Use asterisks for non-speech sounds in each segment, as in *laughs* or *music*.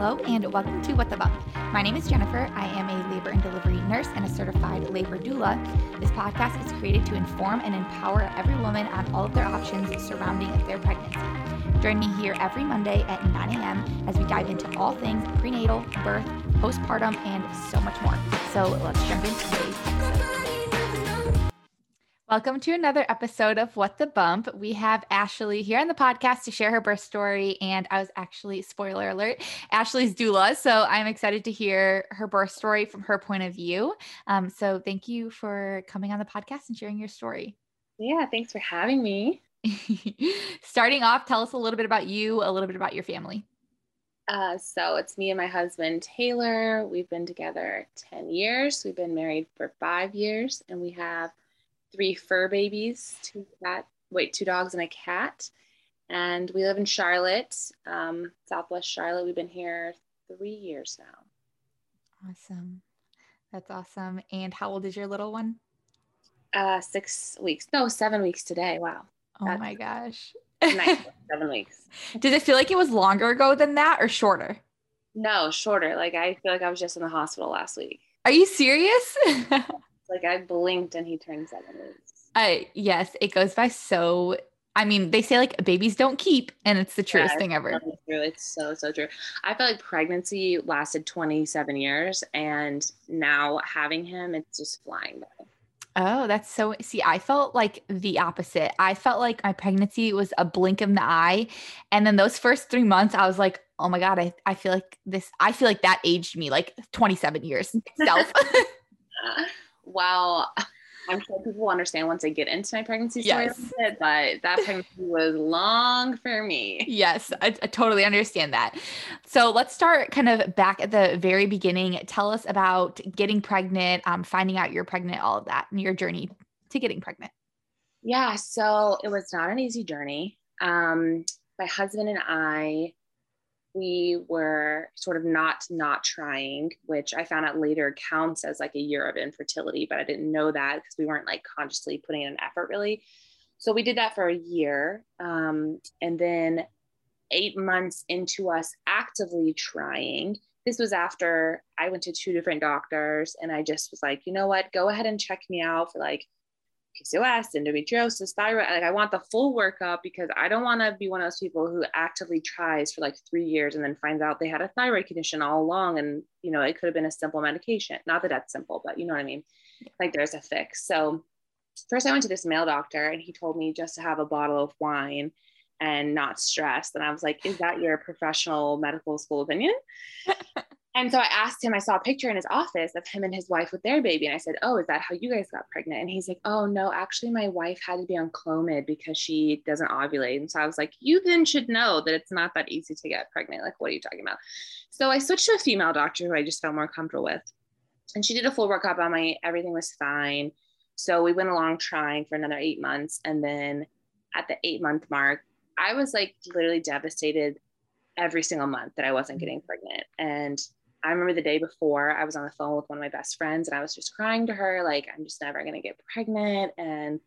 Hello, and welcome to What the Bump. My name is Jennifer. I am a labor and delivery nurse and a certified labor doula. This podcast is created to inform and empower every woman on all of their options surrounding their pregnancy. Join me here every Monday at 9 a.m. as we dive into all things prenatal, birth, postpartum, and so much more. So let's jump into today's episode. Welcome to another episode of What the Bump. We have Ashley here on the podcast to share her birth story. And I was actually, spoiler alert, Ashley's doula. So I'm excited to hear her birth story from her point of view. Um, so thank you for coming on the podcast and sharing your story. Yeah, thanks for having me. *laughs* Starting off, tell us a little bit about you, a little bit about your family. Uh, so it's me and my husband, Taylor. We've been together 10 years. We've been married for five years, and we have three fur babies, two cat, wait, two dogs and a cat. And we live in Charlotte, um, Southwest Charlotte. We've been here three years now. Awesome. That's awesome. And how old is your little one? Uh, six weeks. No, seven weeks today. Wow. Oh That's my gosh. nice. *laughs* Seven weeks. Did it feel like it was longer ago than that or shorter? No, shorter. Like I feel like I was just in the hospital last week. Are you serious? *laughs* Like I blinked and he turned seven weeks. I yes, it goes by so. I mean, they say like babies don't keep, and it's the truest yeah, thing ever. True. It's so so true. I feel like pregnancy lasted 27 years, and now having him, it's just flying by. Oh, that's so. See, I felt like the opposite. I felt like my pregnancy was a blink of the eye. And then those first three months, I was like, oh my God, I, I feel like this, I feel like that aged me like 27 years itself. *laughs* *laughs* while I'm sure people will understand once they get into my pregnancy story, yes. but that pregnancy was long for me. Yes, I, I, totally understand that. So let's start kind of back at the very beginning. Tell us about getting pregnant, um, finding out you're pregnant, all of that, and your journey to getting pregnant. Yeah, so it was not an easy journey. Um, my husband and I we were sort of not not trying which i found out later counts as like a year of infertility but i didn't know that because we weren't like consciously putting in an effort really. So we did that for a year um, and then eight months into us actively trying this was after i went to two different doctors and i just was like you know what? Go ahead and check me out for like PCOS, endometriosis, thyroid. Like I want the full workup because I don't want to be one of those people who actively tries for like three years and then finds out they had a thyroid condition all along. And, you know, it could have been a simple medication. Not that that's simple, but you know what I mean? Like there's a fix. So first I went to this male doctor and he told me just to have a bottle of wine and not stress. And I was like, is that your professional medical school opinion? *laughs* And so I asked him, I saw a picture in his office of him and his wife with their baby. And I said, Oh, is that how you guys got pregnant? And he's like, Oh, no, actually, my wife had to be on Clomid because she doesn't ovulate. And so I was like, You then should know that it's not that easy to get pregnant. Like, what are you talking about? So I switched to a female doctor who I just felt more comfortable with. And she did a full workup on my, everything was fine. So we went along trying for another eight months. And then at the eight month mark, I was like literally devastated every single month that I wasn't getting pregnant. And I remember the day before I was on the phone with one of my best friends and I was just crying to her, like, I'm just never going to get pregnant. And,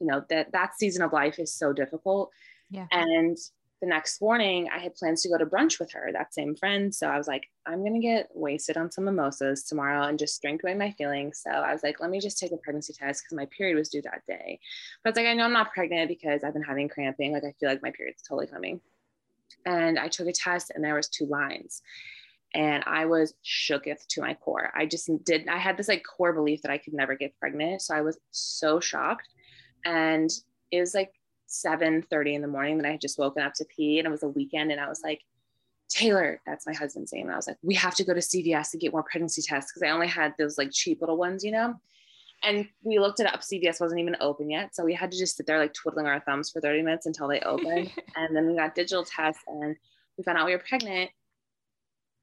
you know, that that season of life is so difficult. Yeah. And the next morning I had plans to go to brunch with her, that same friend. So I was like, I'm going to get wasted on some mimosas tomorrow and just drink away my feelings. So I was like, let me just take a pregnancy test because my period was due that day. But it's like, I know I'm not pregnant because I've been having cramping. Like, I feel like my period's totally coming. And I took a test and there was two lines and I was shooketh to my core. I just did I had this like core belief that I could never get pregnant. So I was so shocked. And it was like 7 30 in the morning that I had just woken up to pee and it was a weekend and I was like, Taylor, that's my husband's name. And I was like, we have to go to CVS to get more pregnancy tests because I only had those like cheap little ones, you know? And we looked it up. CVS wasn't even open yet. So we had to just sit there like twiddling our thumbs for 30 minutes until they opened. *laughs* and then we got digital tests and we found out we were pregnant.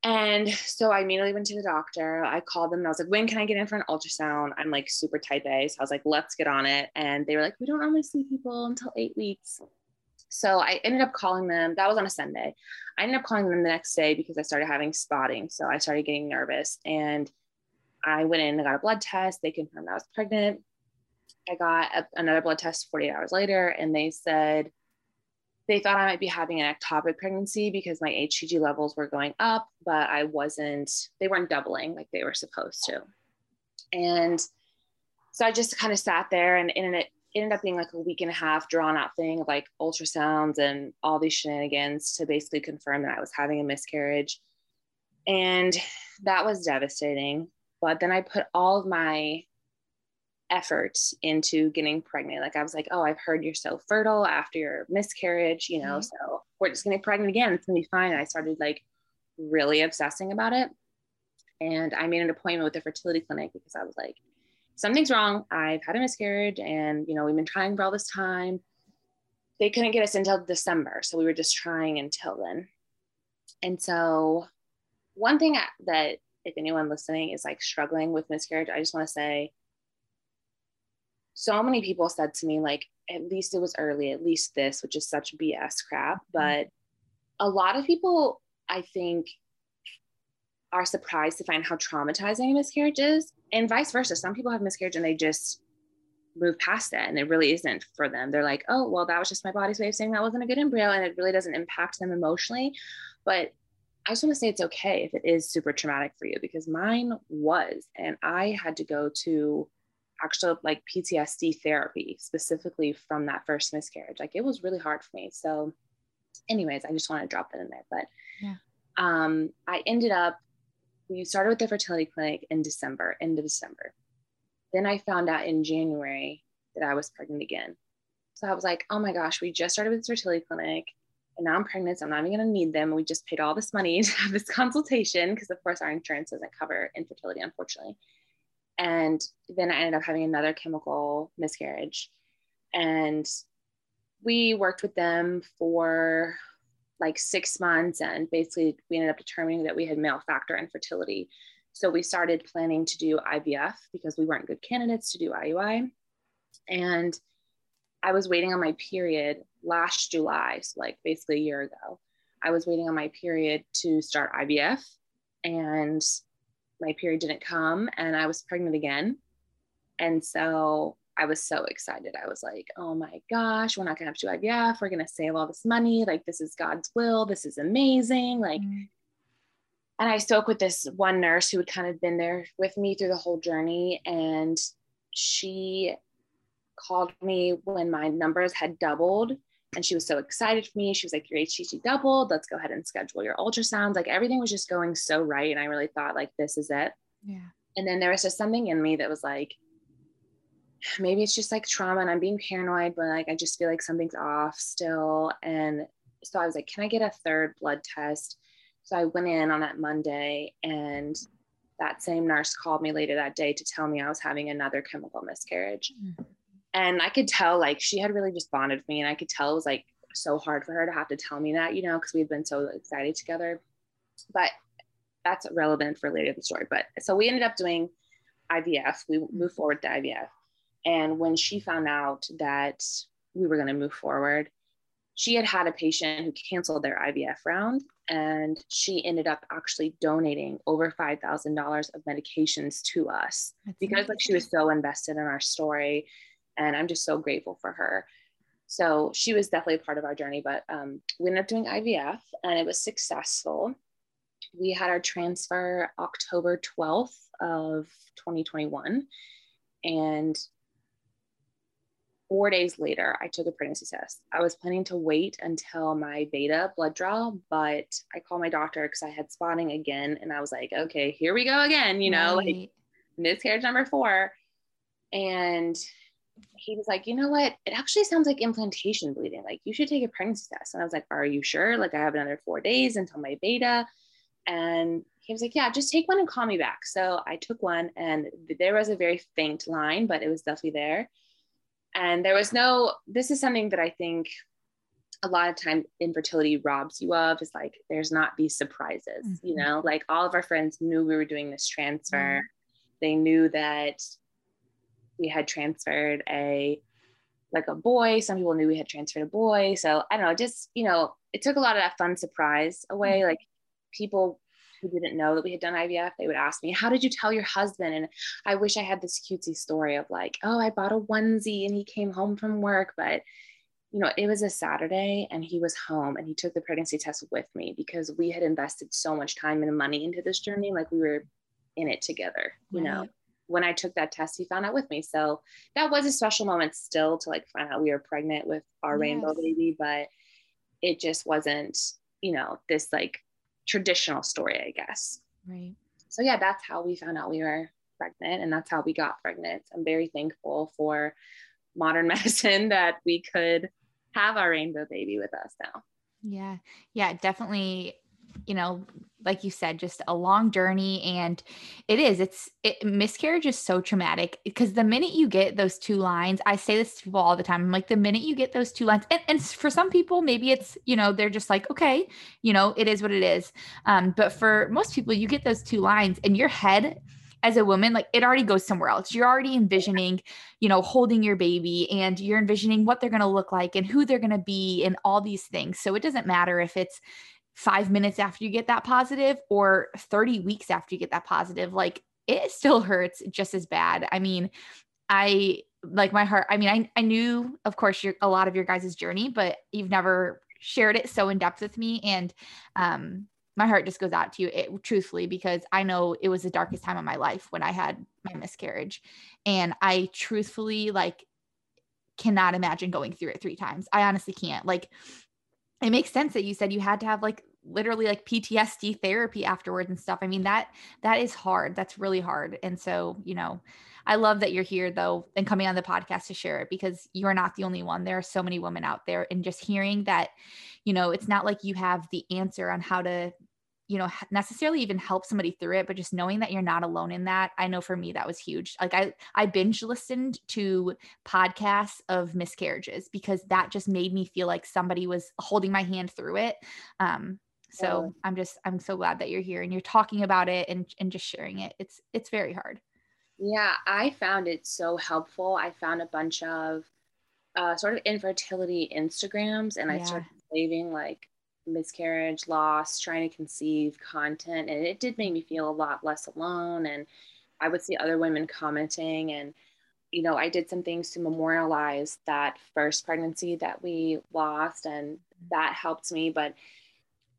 And so I immediately went to the doctor. I called them and I was like, when can I get in for an ultrasound? I'm like super type A. So I was like, let's get on it. And they were like, we don't normally see people until eight weeks. So I ended up calling them. That was on a Sunday. I ended up calling them the next day because I started having spotting. So I started getting nervous. And I went in and got a blood test. They confirmed I was pregnant. I got a, another blood test 48 hours later, and they said, they thought I might be having an ectopic pregnancy because my HCG levels were going up, but I wasn't, they weren't doubling like they were supposed to. And so I just kind of sat there and, and it ended up being like a week and a half drawn out thing of like ultrasounds and all these shenanigans to basically confirm that I was having a miscarriage. And that was devastating. But then I put all of my effort into getting pregnant. Like I was like, oh, I've heard you're so fertile after your miscarriage, you know, mm-hmm. so we're just gonna get pregnant again. It's gonna be fine. And I started like really obsessing about it. And I made an appointment with the fertility clinic because I was like, something's wrong. I've had a miscarriage and, you know, we've been trying for all this time. They couldn't get us until December. So we were just trying until then. And so, one thing that, if anyone listening is like struggling with miscarriage, I just want to say so many people said to me, like, at least it was early, at least this, which is such BS crap. Mm-hmm. But a lot of people, I think, are surprised to find how traumatizing a miscarriage is, and vice versa. Some people have miscarriage and they just move past it, and it really isn't for them. They're like, oh, well, that was just my body's way of saying that wasn't a good embryo, and it really doesn't impact them emotionally. But I just want to say it's okay if it is super traumatic for you because mine was, and I had to go to actual like PTSD therapy specifically from that first miscarriage. Like it was really hard for me. So, anyways, I just want to drop that in there. But yeah. um, I ended up, we started with the fertility clinic in December, end of December. Then I found out in January that I was pregnant again. So I was like, oh my gosh, we just started with this fertility clinic and now I'm pregnant. So I'm not even going to need them. We just paid all this money to have this *laughs* consultation because, of course, our insurance doesn't cover infertility, unfortunately. And then I ended up having another chemical miscarriage. And we worked with them for like six months. And basically, we ended up determining that we had male factor infertility. So we started planning to do IVF because we weren't good candidates to do IUI. And I was waiting on my period last July, so like basically a year ago. I was waiting on my period to start IVF. And my period didn't come and I was pregnant again. And so I was so excited. I was like, oh my gosh, we're not gonna have to do IVF. We're gonna save all this money. Like, this is God's will. This is amazing. Like, mm-hmm. and I spoke with this one nurse who had kind of been there with me through the whole journey. And she called me when my numbers had doubled and she was so excited for me. She was like, Your HCG doubled. Let's go ahead and schedule your ultrasounds. Like everything was just going so right. And I really thought, like, this is it. Yeah. And then there was just something in me that was like, *sighs* maybe it's just like trauma and I'm being paranoid, but like I just feel like something's off still. And so I was like, Can I get a third blood test? So I went in on that Monday and that same nurse called me later that day to tell me I was having another chemical miscarriage. Mm-hmm and I could tell like she had really just bonded with me, and I could tell it was like so hard for her to have to tell me that, you know, because we had been so excited together. But that's relevant for later in the story. But so we ended up doing IVF. We moved forward to IVF, and when she found out that we were going to move forward, she had had a patient who canceled their IVF round and she ended up actually donating over $5,000 of medications to us That's because amazing. like she was so invested in our story and I'm just so grateful for her. So she was definitely a part of our journey, but um, we ended up doing IVF and it was successful. We had our transfer October 12th of 2021. And four days later, I took a pregnancy test. I was planning to wait until my beta blood draw, but I called my doctor because I had spotting again. And I was like, okay, here we go again, you know, right. like miscarriage number four. And he was like, you know what? It actually sounds like implantation bleeding. Like you should take a pregnancy test. And I was like, are you sure? Like I have another four days until my beta. And he was like, yeah, just take one and call me back. So I took one and there was a very faint line, but it was definitely there. And there was no, this is something that I think a lot of time infertility robs you of is like, there's not these surprises, mm-hmm. you know, like all of our friends knew we were doing this transfer. Mm-hmm. They knew that we had transferred a like a boy. Some people knew we had transferred a boy. So I don't know, just you know, it took a lot of that fun surprise away. Mm-hmm. Like people who didn't know that we had done IVF, they would ask me, How did you tell your husband? And I wish I had this cutesy story of like, oh, I bought a onesie and he came home from work. But you know, it was a Saturday and he was home and he took the pregnancy test with me because we had invested so much time and money into this journey. Like we were in it together, you right. know. When I took that test, he found out with me. So that was a special moment still to like find out we were pregnant with our yes. rainbow baby, but it just wasn't, you know, this like traditional story, I guess. Right. So yeah, that's how we found out we were pregnant and that's how we got pregnant. I'm very thankful for modern *laughs* medicine that we could have our rainbow baby with us now. Yeah. Yeah, definitely, you know, like you said, just a long journey. And it is, it's it, miscarriage is so traumatic because the minute you get those two lines, I say this to people all the time. I'm like, the minute you get those two lines, and, and for some people, maybe it's, you know, they're just like, okay, you know, it is what it is. Um, but for most people, you get those two lines and your head as a woman, like it already goes somewhere else. You're already envisioning, you know, holding your baby and you're envisioning what they're going to look like and who they're going to be and all these things. So it doesn't matter if it's five minutes after you get that positive or 30 weeks after you get that positive, like it still hurts just as bad. I mean, I like my heart. I mean, I, I knew, of course, your, a lot of your guys' journey, but you've never shared it so in depth with me. And, um, my heart just goes out to you it, truthfully because I know it was the darkest time of my life when I had my miscarriage and I truthfully like cannot imagine going through it three times. I honestly can't. Like it makes sense that you said you had to have like literally like PTSD therapy afterwards and stuff. I mean that that is hard. That's really hard. And so, you know, I love that you're here though and coming on the podcast to share it because you are not the only one. There are so many women out there and just hearing that, you know, it's not like you have the answer on how to you know necessarily even help somebody through it but just knowing that you're not alone in that i know for me that was huge. Like i i binge listened to podcasts of miscarriages because that just made me feel like somebody was holding my hand through it. Um so i'm just i'm so glad that you're here and you're talking about it and and just sharing it. It's it's very hard. Yeah, I found it so helpful. I found a bunch of uh, sort of infertility Instagrams and yeah. I started saving like miscarriage, loss, trying to conceive content. And it did make me feel a lot less alone. And I would see other women commenting. And, you know, I did some things to memorialize that first pregnancy that we lost. And mm-hmm. that helped me. But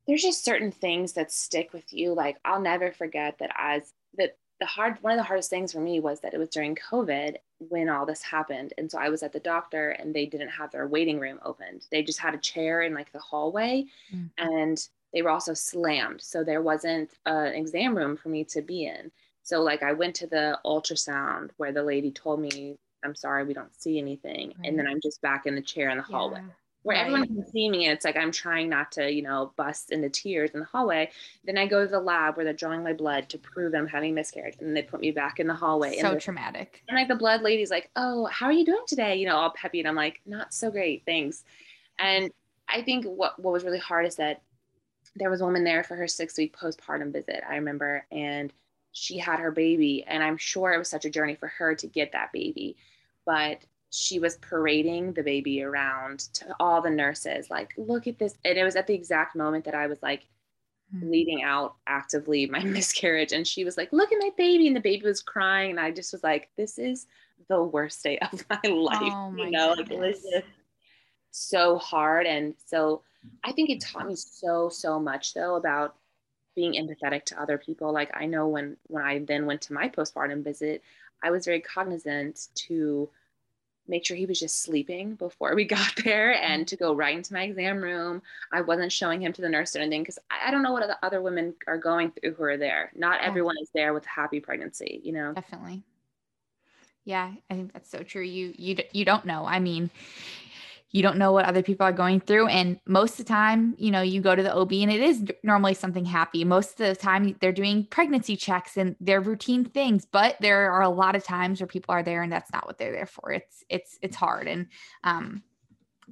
there's just certain things that stick with you. Like I'll never forget that as that the hard one of the hardest things for me was that it was during COVID when all this happened. And so I was at the doctor and they didn't have their waiting room opened. They just had a chair in like the hallway mm-hmm. and they were also slammed. So there wasn't an exam room for me to be in. So like I went to the ultrasound where the lady told me, I'm sorry, we don't see anything. Right. And then I'm just back in the chair in the hallway. Yeah where right. everyone can see me and it's like i'm trying not to you know bust into tears in the hallway. Then i go to the lab where they're drawing my blood to prove i'm having miscarriage and they put me back in the hallway so and traumatic. And like the blood lady's like oh how are you doing today? You know all peppy and i'm like not so great thanks. And i think what what was really hard is that there was a woman there for her six week postpartum visit i remember and she had her baby and i'm sure it was such a journey for her to get that baby. But she was parading the baby around to all the nurses, like, look at this. And it was at the exact moment that I was like mm-hmm. leading out actively my *laughs* miscarriage. And she was like, look at my baby. And the baby was crying. And I just was like, this is the worst day of *laughs* my life. Oh my you know, goodness. like it was just so hard. And so I think it taught me so, so much though about being empathetic to other people. Like I know when when I then went to my postpartum visit, I was very cognizant to make sure he was just sleeping before we *laughs* got there and mm-hmm. to go right into my exam room. I wasn't showing him to the nurse or anything because I, I, don't know what the other women are going through who are there. Not yeah. everyone is there with a happy pregnancy, you know? Definitely. Yeah, I think that's so true. You you you don't know. I mean, you don't know what other people are going through. And most of the time you know you go to the ob and it is normally something happy. Most of the time they're doing pregnancy checks and their routine things but there are a lot of times where people are there and that's not what they're there for. It's it's it's hard. And um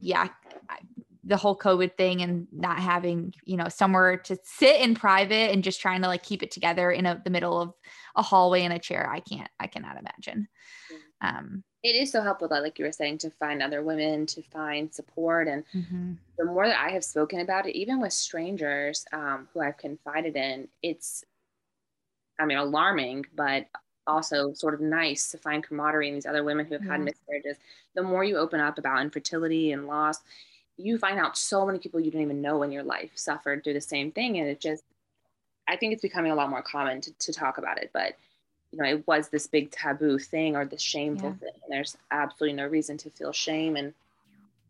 yeah the whole covid thing and not having you know somewhere to sit in private and just trying to like keep it together in a, the middle of a hallway in a chair i can't i cannot imagine um it is so helpful that like you were saying to find other women to find support and mm-hmm. the more that i have spoken about it even with strangers um, who i've confided in it's i mean alarming but also sort of nice to find camaraderie in these other women who have had miscarriages. The more you open up about infertility and loss, you find out so many people you didn't even know in your life suffered through the same thing. And it just, I think it's becoming a lot more common to, to talk about it. But, you know, it was this big taboo thing or this shameful yeah. thing. And there's absolutely no reason to feel shame. And,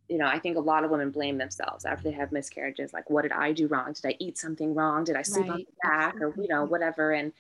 you know, I think a lot of women blame themselves after they have miscarriages. Like, what did I do wrong? Did I eat something wrong? Did I sleep right. on the back or, you know, whatever? And,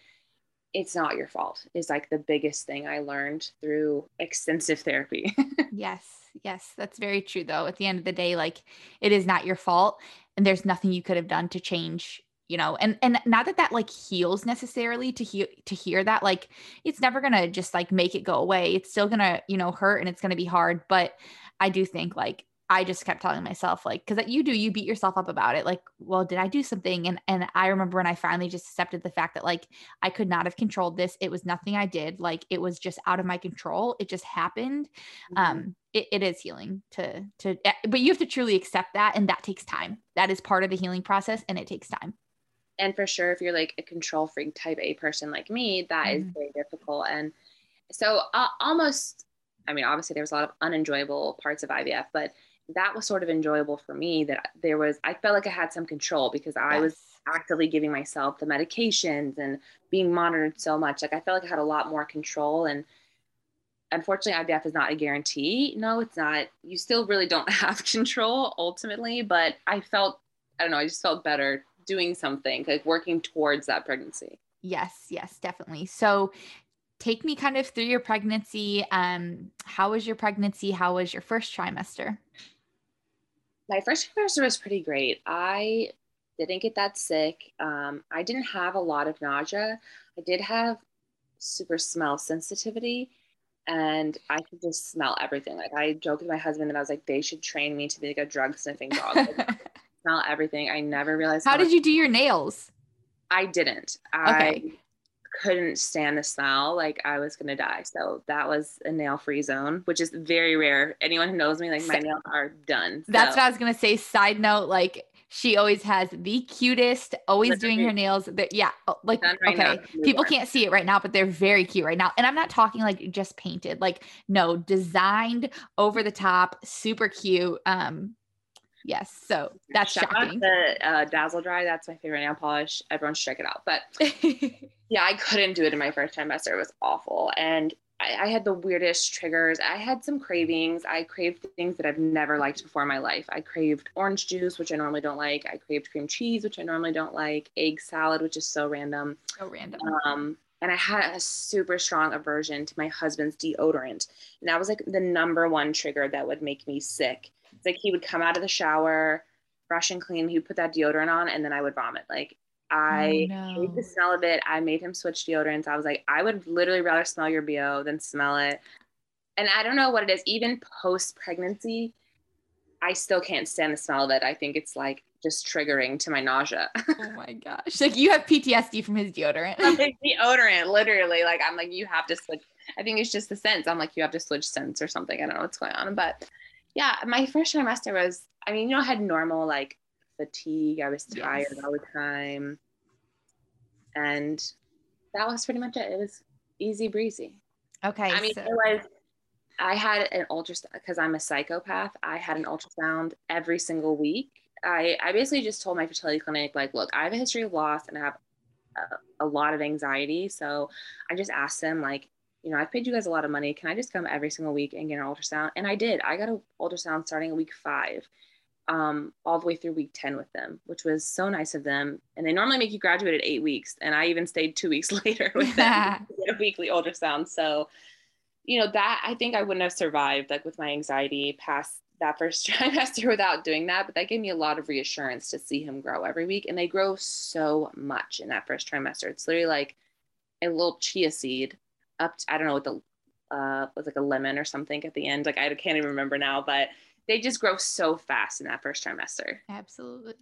it's not your fault is like the biggest thing I learned through extensive therapy. *laughs* yes, yes, that's very true though. At the end of the day, like it is not your fault and there's nothing you could have done to change you know and and not that that like heals necessarily to hear to hear that like it's never gonna just like make it go away. It's still gonna you know hurt and it's gonna be hard but i do think like I just kept telling myself like because that you do you beat yourself up about it like well did I do something? And and I remember when I finally just accepted the fact that like I could not have controlled this. It was nothing I did. Like it was just out of my control. It just happened. Mm-hmm. um it, it is healing to to but you have to truly accept that and that takes time. That is part of the healing process and it takes time and for sure if you're like a control freak type A person like me that mm-hmm. is very difficult. And so uh, almost I mean obviously there was a lot of unenjoyable parts of IVF but that was sort of enjoyable for me that there was i felt like i had some control because i yes. was actively giving myself the medications and being monitored so much. Like i felt like i had a lot more control. And unfortunately ivf is not a guarantee. No it's not. You still really don't *laughs* have control ultimately but i felt i don't know i just felt better doing something like working towards that pregnancy yes yes definitely so take me kind of through your pregnancy um how was your pregnancy how was your first trimester my first trimester was pretty great. I didn't get that sick. Um, I didn't have a lot of nausea. I did have super smell sensitivity and I could just smell everything. Like I joked with my husband and I was like, they should train me to be like a drug sniffing dog. *laughs* Like, smell everything. I never realized. How, how did much- you do your nails? I didn't. Okay. I couldn't stand the smell. Like I was gonna die. So that was a nail free zone, which is very rare. Anyone who knows me, like my nails are done. That's what I was gonna say. Side note, like she always has the cutest, always Literally. doing her nails. That yeah, oh, like right okay, people can't see it right now, but they're very cute right now. And I'm not talking like just painted, like no, designed over the top, super cute. Um, Yes. So that's Shout shocking. the uh, Dazzle Dry. That's my favorite nail polish. Everyone should check it out. But *laughs* yeah, I couldn't do it in my first trimester. It was awful. And I, I, had the weirdest triggers. I had some cravings. I craved things that I've never liked before in my life. I craved orange juice, which I normally don't like. I craved cream cheese, which I normally don't like. Egg salad, which is so random. So random. Um, and I had a super strong aversion to my husband's deodorant. And that was like the number one trigger that would make me sick it's like he would come out of the shower, brush and clean, he would put that deodorant on, and then I would vomit. Like I oh, no. hate the smell of it. I made him switch deodorants. I was like, I would literally rather smell your BO than smell it. And I don't know what it is, even post pregnancy, I still can't stand the smell of it. I think it's like just triggering to my nausea. *laughs* oh my gosh. Like you have PTSD from his deodorant. his *laughs* deodorant, literally. Like I'm like, you have to switch. I think it's just the scents. I'm like, you have to switch scents or something. I don't know what's going on. But yeah, my first trimester was, I mean, you know, I had normal like fatigue. I was tired yes. all the time. And that was pretty much it. It was easy breezy. Okay. I mean, so- it was, I had an ultrasound because I'm a psychopath. I had an ultrasound every single week. I, I basically just told my fertility clinic, like, look, I have a history of loss and I have a, a lot of anxiety. So I just asked them, like, you know, I've paid you guys a lot of money. Can I just come every single week and get an ultrasound? And I did. I got an ultrasound starting at week five, um, all the way through week 10 with them, which was so nice of them. And they normally make you graduate at eight weeks. And I even stayed two weeks *laughs* later with them *laughs* a weekly ultrasound. So, you know, that I think I wouldn't have survived like with my anxiety past that first *laughs* trimester without doing that. But that gave me a lot of reassurance to see him grow every week. And they grow so much in that first trimester. It's literally like a little chia seed up to, I don't know what the uh was like a lemon or something at the end. Like I can't even remember now, but they just grow so fast in that first trimester. Absolutely.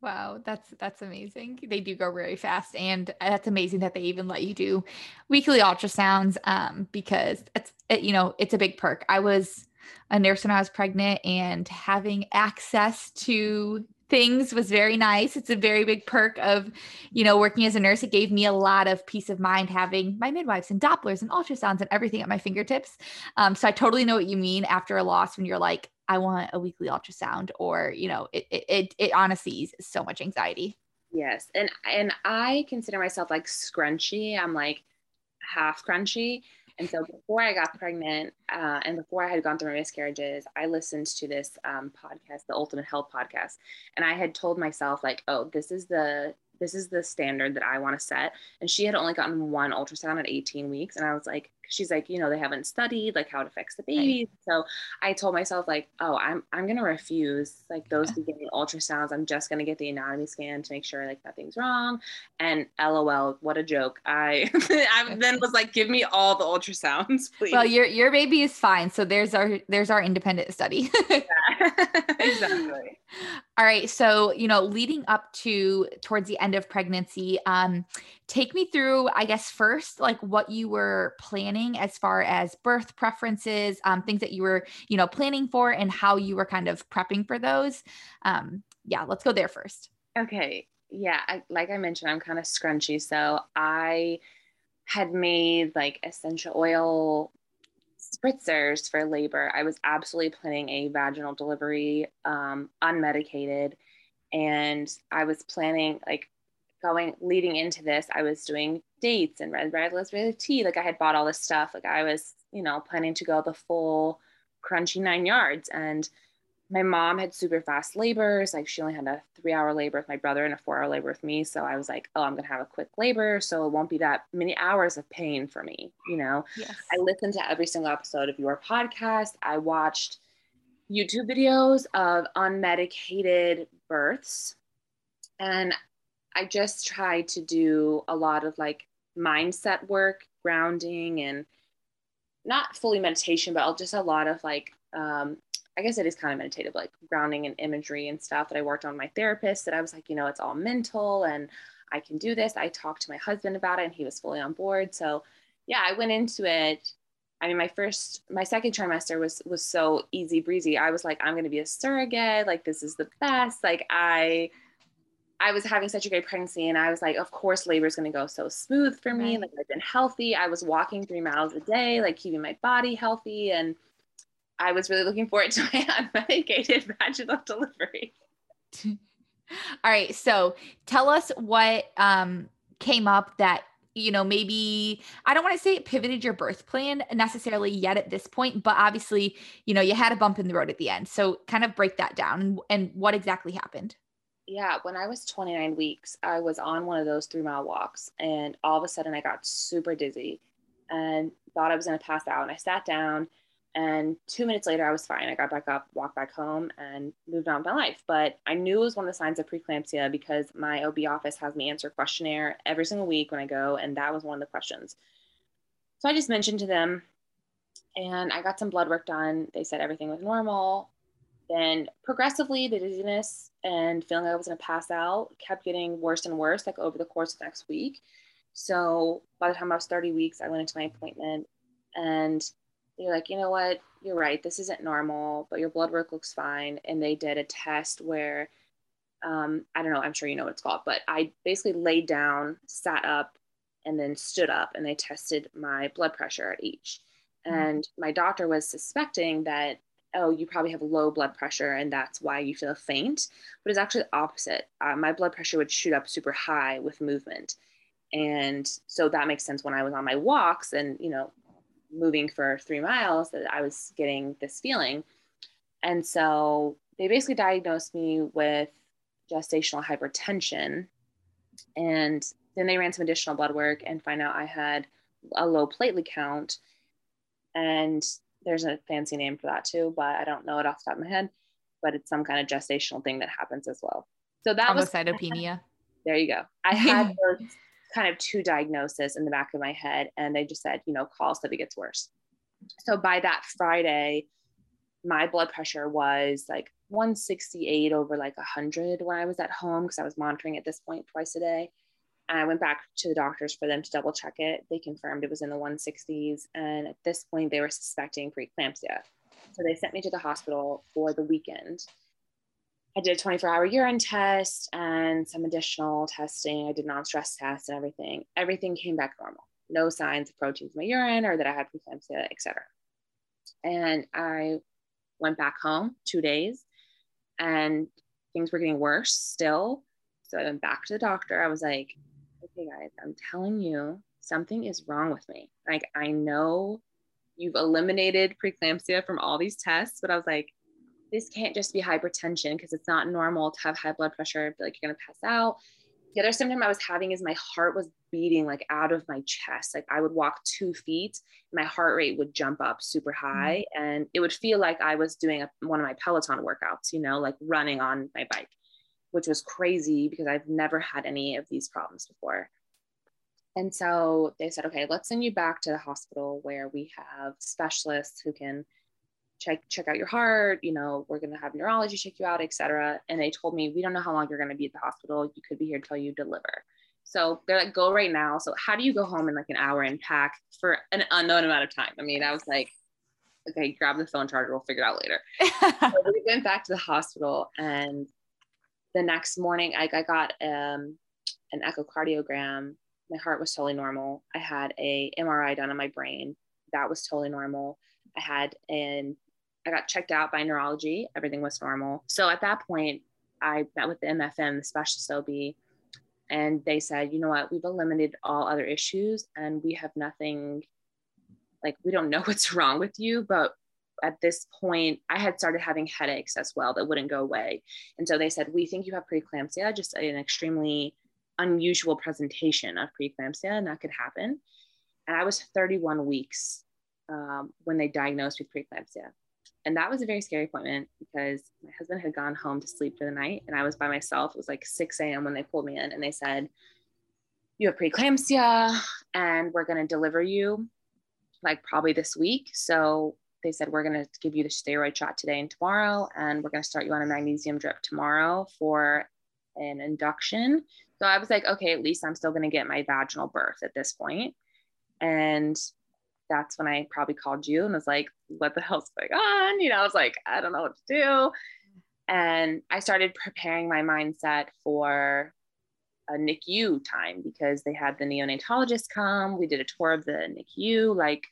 Wow, that's that's amazing. They do grow very fast, and that's amazing that they even let you do weekly ultrasounds. Um, because it's it, you know it's a big perk. I was a nurse when I was pregnant, and having access to things was very nice. It's a very big perk of, you know, working as a nurse. It gave me a lot of peace of mind having my midwives and Dopplers and ultrasounds and everything at my fingertips. Um, so I totally know what you mean after a loss when you're like, I want a weekly ultrasound, or you know, it it it, it honestly eases so much anxiety. Yes, and and I consider myself like scrunchy. I'm like half crunchy. And so before I got pregnant uh, and before I had gone through my miscarriages, I listened to this um, podcast, the Ultimate Health Podcast, and I had told myself like, oh, this is the this is the standard that I want to set. And she had only gotten one ultrasound at 18 weeks, and I was like, she's like, you know, they haven't studied like how it affects the baby. Right. So I told myself like, oh, I'm I'm gonna refuse like those beginning ultrasounds. I'm just gonna get the anatomy scan to make sure like nothing's wrong. And LOL, what a joke. I *laughs* I then was like, give me all the ultrasounds, *laughs* please. Well, your your baby is fine. So there's our there's our independent study. *laughs* exactly. All right. So, you know, leading up to towards the end of pregnancy, um, take me through, I guess, first, like what you were planning as far as birth preferences, um, things that you were, you know, planning for and how you were kind of prepping for those. Um, yeah, let's go there first. Okay. Yeah. I, like I mentioned, I'm kind of scrunchy. So I had made like essential oil spritzers for labor. I was absolutely planning a vaginal delivery, um, unmedicated. And I was planning, like, going leading into this, I was doing dates and red red with tea. Like, I had bought all this stuff. Like, I was, you know, planning to go the full crunchy nine yards. And my mom had super fast labors. Like she only had a three hour labor with my brother and a four hour labor with me. So I was like, oh, I'm going to have a quick labor. So it won't be that many hours of pain for me. You know, yes. I listened to every single episode of your podcast. I watched YouTube videos of unmedicated births. And I just tried to do a lot of like mindset work, grounding, and not fully meditation, but just a lot of like um, I guess it is kind of meditative, like grounding and imagery and stuff that I worked on my therapist that I was like, you know, it's all mental and I can do this. I talked to my husband about it and he was fully on board. So yeah, I went into it. I mean, my first, my second trimester was was so easy breezy. I was like, I'm gonna be a surrogate. Like this is the best. Like I I was having such a great pregnancy and I was like, of course labor is going to go so smooth for me. Right. Like I've been healthy. I was walking three miles a day, like keeping my body healthy. And I was really looking forward *laughs* to my unmedicated vaginal delivery. *laughs* All right. So tell us what um, came up that, you know, maybe I don't want to say it pivoted your birth plan necessarily yet at this point, but obviously, you know, you had a bump in the road at the end. So kind of break that down and, and what exactly happened. Yeah, when I was 29 weeks, I was on one of those three mile walks, and all of a sudden I got super dizzy and thought I was going to pass out. And I sat down and two minutes later, I was fine. I got back up, walked back home, and moved on with my life. But I knew it was one of the signs of preeclampsia because my OB office has me answer questionnaire every single week when I go, and that was one of the questions. So I just mentioned to them, and I got some blood work done. They said everything was normal. Then progressively, the dizziness and feeling like I was going to pass out kept getting worse and worse, like over the course of next week. So by the time I was 30 weeks, I went into my appointment and they're like, you know what, you're right, this isn't normal, but your blood work looks fine. And they did a test where, um, I don't know, I'm sure you know what it's called, but I basically laid down, sat up, and then stood up, and they tested my blood pressure at each. Mm-hmm. And my doctor was suspecting that, oh, you probably have low blood pressure, and that's why you feel faint. But it's actually the opposite. Uh, my blood pressure would shoot up super high with movement and so that makes sense when i was on my walks and you know moving for three miles that I was getting this feeling. And so they basically diagnosed me with gestational hypertension. And then they ran some additional blood work and find out I had a low platelet count. And there's a fancy name for that too, but I don't know it off the top of my head. But it's some kind of gestational thing that happens as well. So that was cytopenia. *laughs* There you go. I had *laughs* those kind of two diagnosis in the back of my head. And they just said, you know, call if it gets worse. So by that Friday, my blood pressure was like 168 over like 100 when I was at home because I was monitoring at this point twice a day. I went back to the doctors for them to double check it. They confirmed it was in the 160s. And at this point, they were suspecting preeclampsia. So they sent me to the hospital for the weekend. I did a 24 hour urine test and some additional testing. I did non stress tests and everything. Everything came back normal. No signs of proteins in my urine or that I had preeclampsia, etc. And I went back home two days and things were getting worse still. So I went back to the doctor. I was like, okay, guys, I'm telling you, something is wrong with me. Like, I know you've eliminated preeclampsia from all these tests, but I was like, this can't just be hypertension because it's not normal to have high blood pressure. like you're gonna pass out. The other symptom I was having is my heart was beating like out of my chest. Like I would walk two feet, my heart rate would jump up super mm-hmm. high, mm-hmm. and it would feel like I was doing a, one of my Peloton workouts, you know, like running on my bike, which was crazy because I've never had any of these problems before. And so they said, okay, let's send you back to the hospital where we have specialists who can check check out your heart you know we're going to have neurology check you out etc and they told me we don't know how long you're going to be at the hospital. You could be here until you deliver. So they're like go right now. So how do you go home in like an hour and pack for an unknown amount of time? I mean i was like okay grab the phone charger we'll figure it out later. *laughs* So we went back to the hospital and the next morning i, I got um, an echocardiogram my heart was totally normal i had a mri done on my brain that was totally normal I had an I got checked out by neurology. Everything was normal. So at that point, I met with the MFM, the specialist OB, and they said, you know what, we've eliminated all other issues and we have nothing, like, we don't know *laughs* what's wrong with you. But at this point, I had started having headaches as well that wouldn't go away. And so they said, we think you have preeclampsia, just an extremely unusual presentation of preeclampsia, and that could happen. And I was 31 weeks um, when they diagnosed with preeclampsia. And that was a very scary appointment because my husband had gone home to sleep for the night and I was by myself. It was like 6 a.m. when they pulled me in and they said, You have preeclampsia and we're going to deliver you like probably this week. So they said, We're going to give you the steroid shot today and tomorrow. And we're going to start you on a magnesium drip tomorrow for an induction. So I was like, Okay, at least I'm still going to get my vaginal birth at this point. And that's when I probably called you and was like, what the hell's going on? You know, I was like, I don't know what to do. And I started preparing my mindset for a NICU time because they had the neonatologist come. We did a tour of the NICU. Like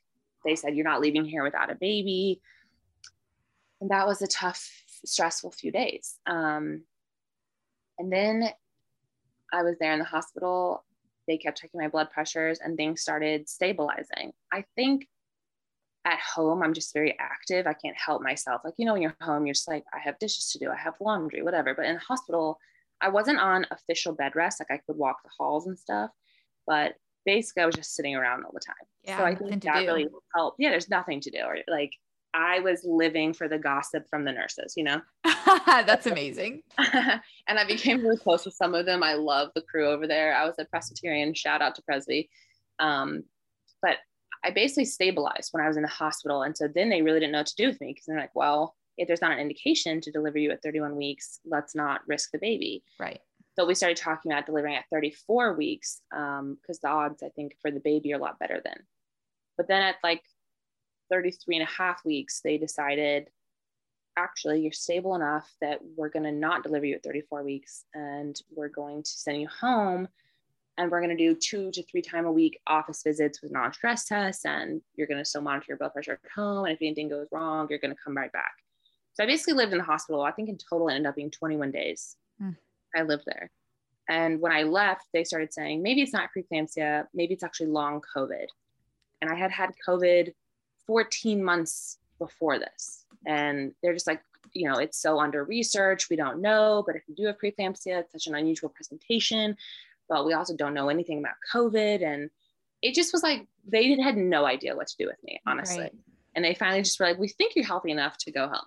they said, you're not leaving here without a baby. And that was a tough, stressful few days. Um, and then I was there in the hospital they kept checking my blood pressures and things started stabilizing. I think at home, I'm just very active. I can't help myself. Like, you know, when you're home, you're just like, I have dishes to do, I have laundry, whatever. But in the hospital, I wasn't on official bed rest. Like I could walk the halls and stuff, but basically I was just sitting around all the time. Yeah, so I think that do. really helped. Yeah, there's nothing to do. Or like I was living for the gossip from the nurses, you know? *laughs* That's amazing. *laughs* and I became really close with some of them. I love the crew over there. I was a Presbyterian, shout out to Presby. Um, but I basically stabilized when I was in the hospital. And so then they really didn't know what to do with me because they're like, well, if there's not an indication to deliver you at 31 weeks, let's not risk the baby. Right. So we started talking about delivering at 34 weeks because um, the odds, I think, for the baby are a lot better then. But then at like 33 and a half weeks, they decided actually you're stable enough that we're going to not deliver you at 34 weeks and we're going to send you home and we're going to do two to three time a week office visits with non-stress tests and you're going to still monitor your blood pressure at home and if anything goes wrong you're going to come right back so i basically lived in the hospital i think in total it ended up being 21 days mm. I lived there and when i left they started saying maybe it's not preeclampsia maybe it's actually long covid and i had had covid 14 months before this. And they're just like, you know, it's so under research. We don't know. But if you do have preeclampsia, it's such an unusual presentation. But we also don't know anything about COVID. And it just was like, they had no idea what to do with me, honestly. Right. And they finally just were like, we think you're healthy enough to go home.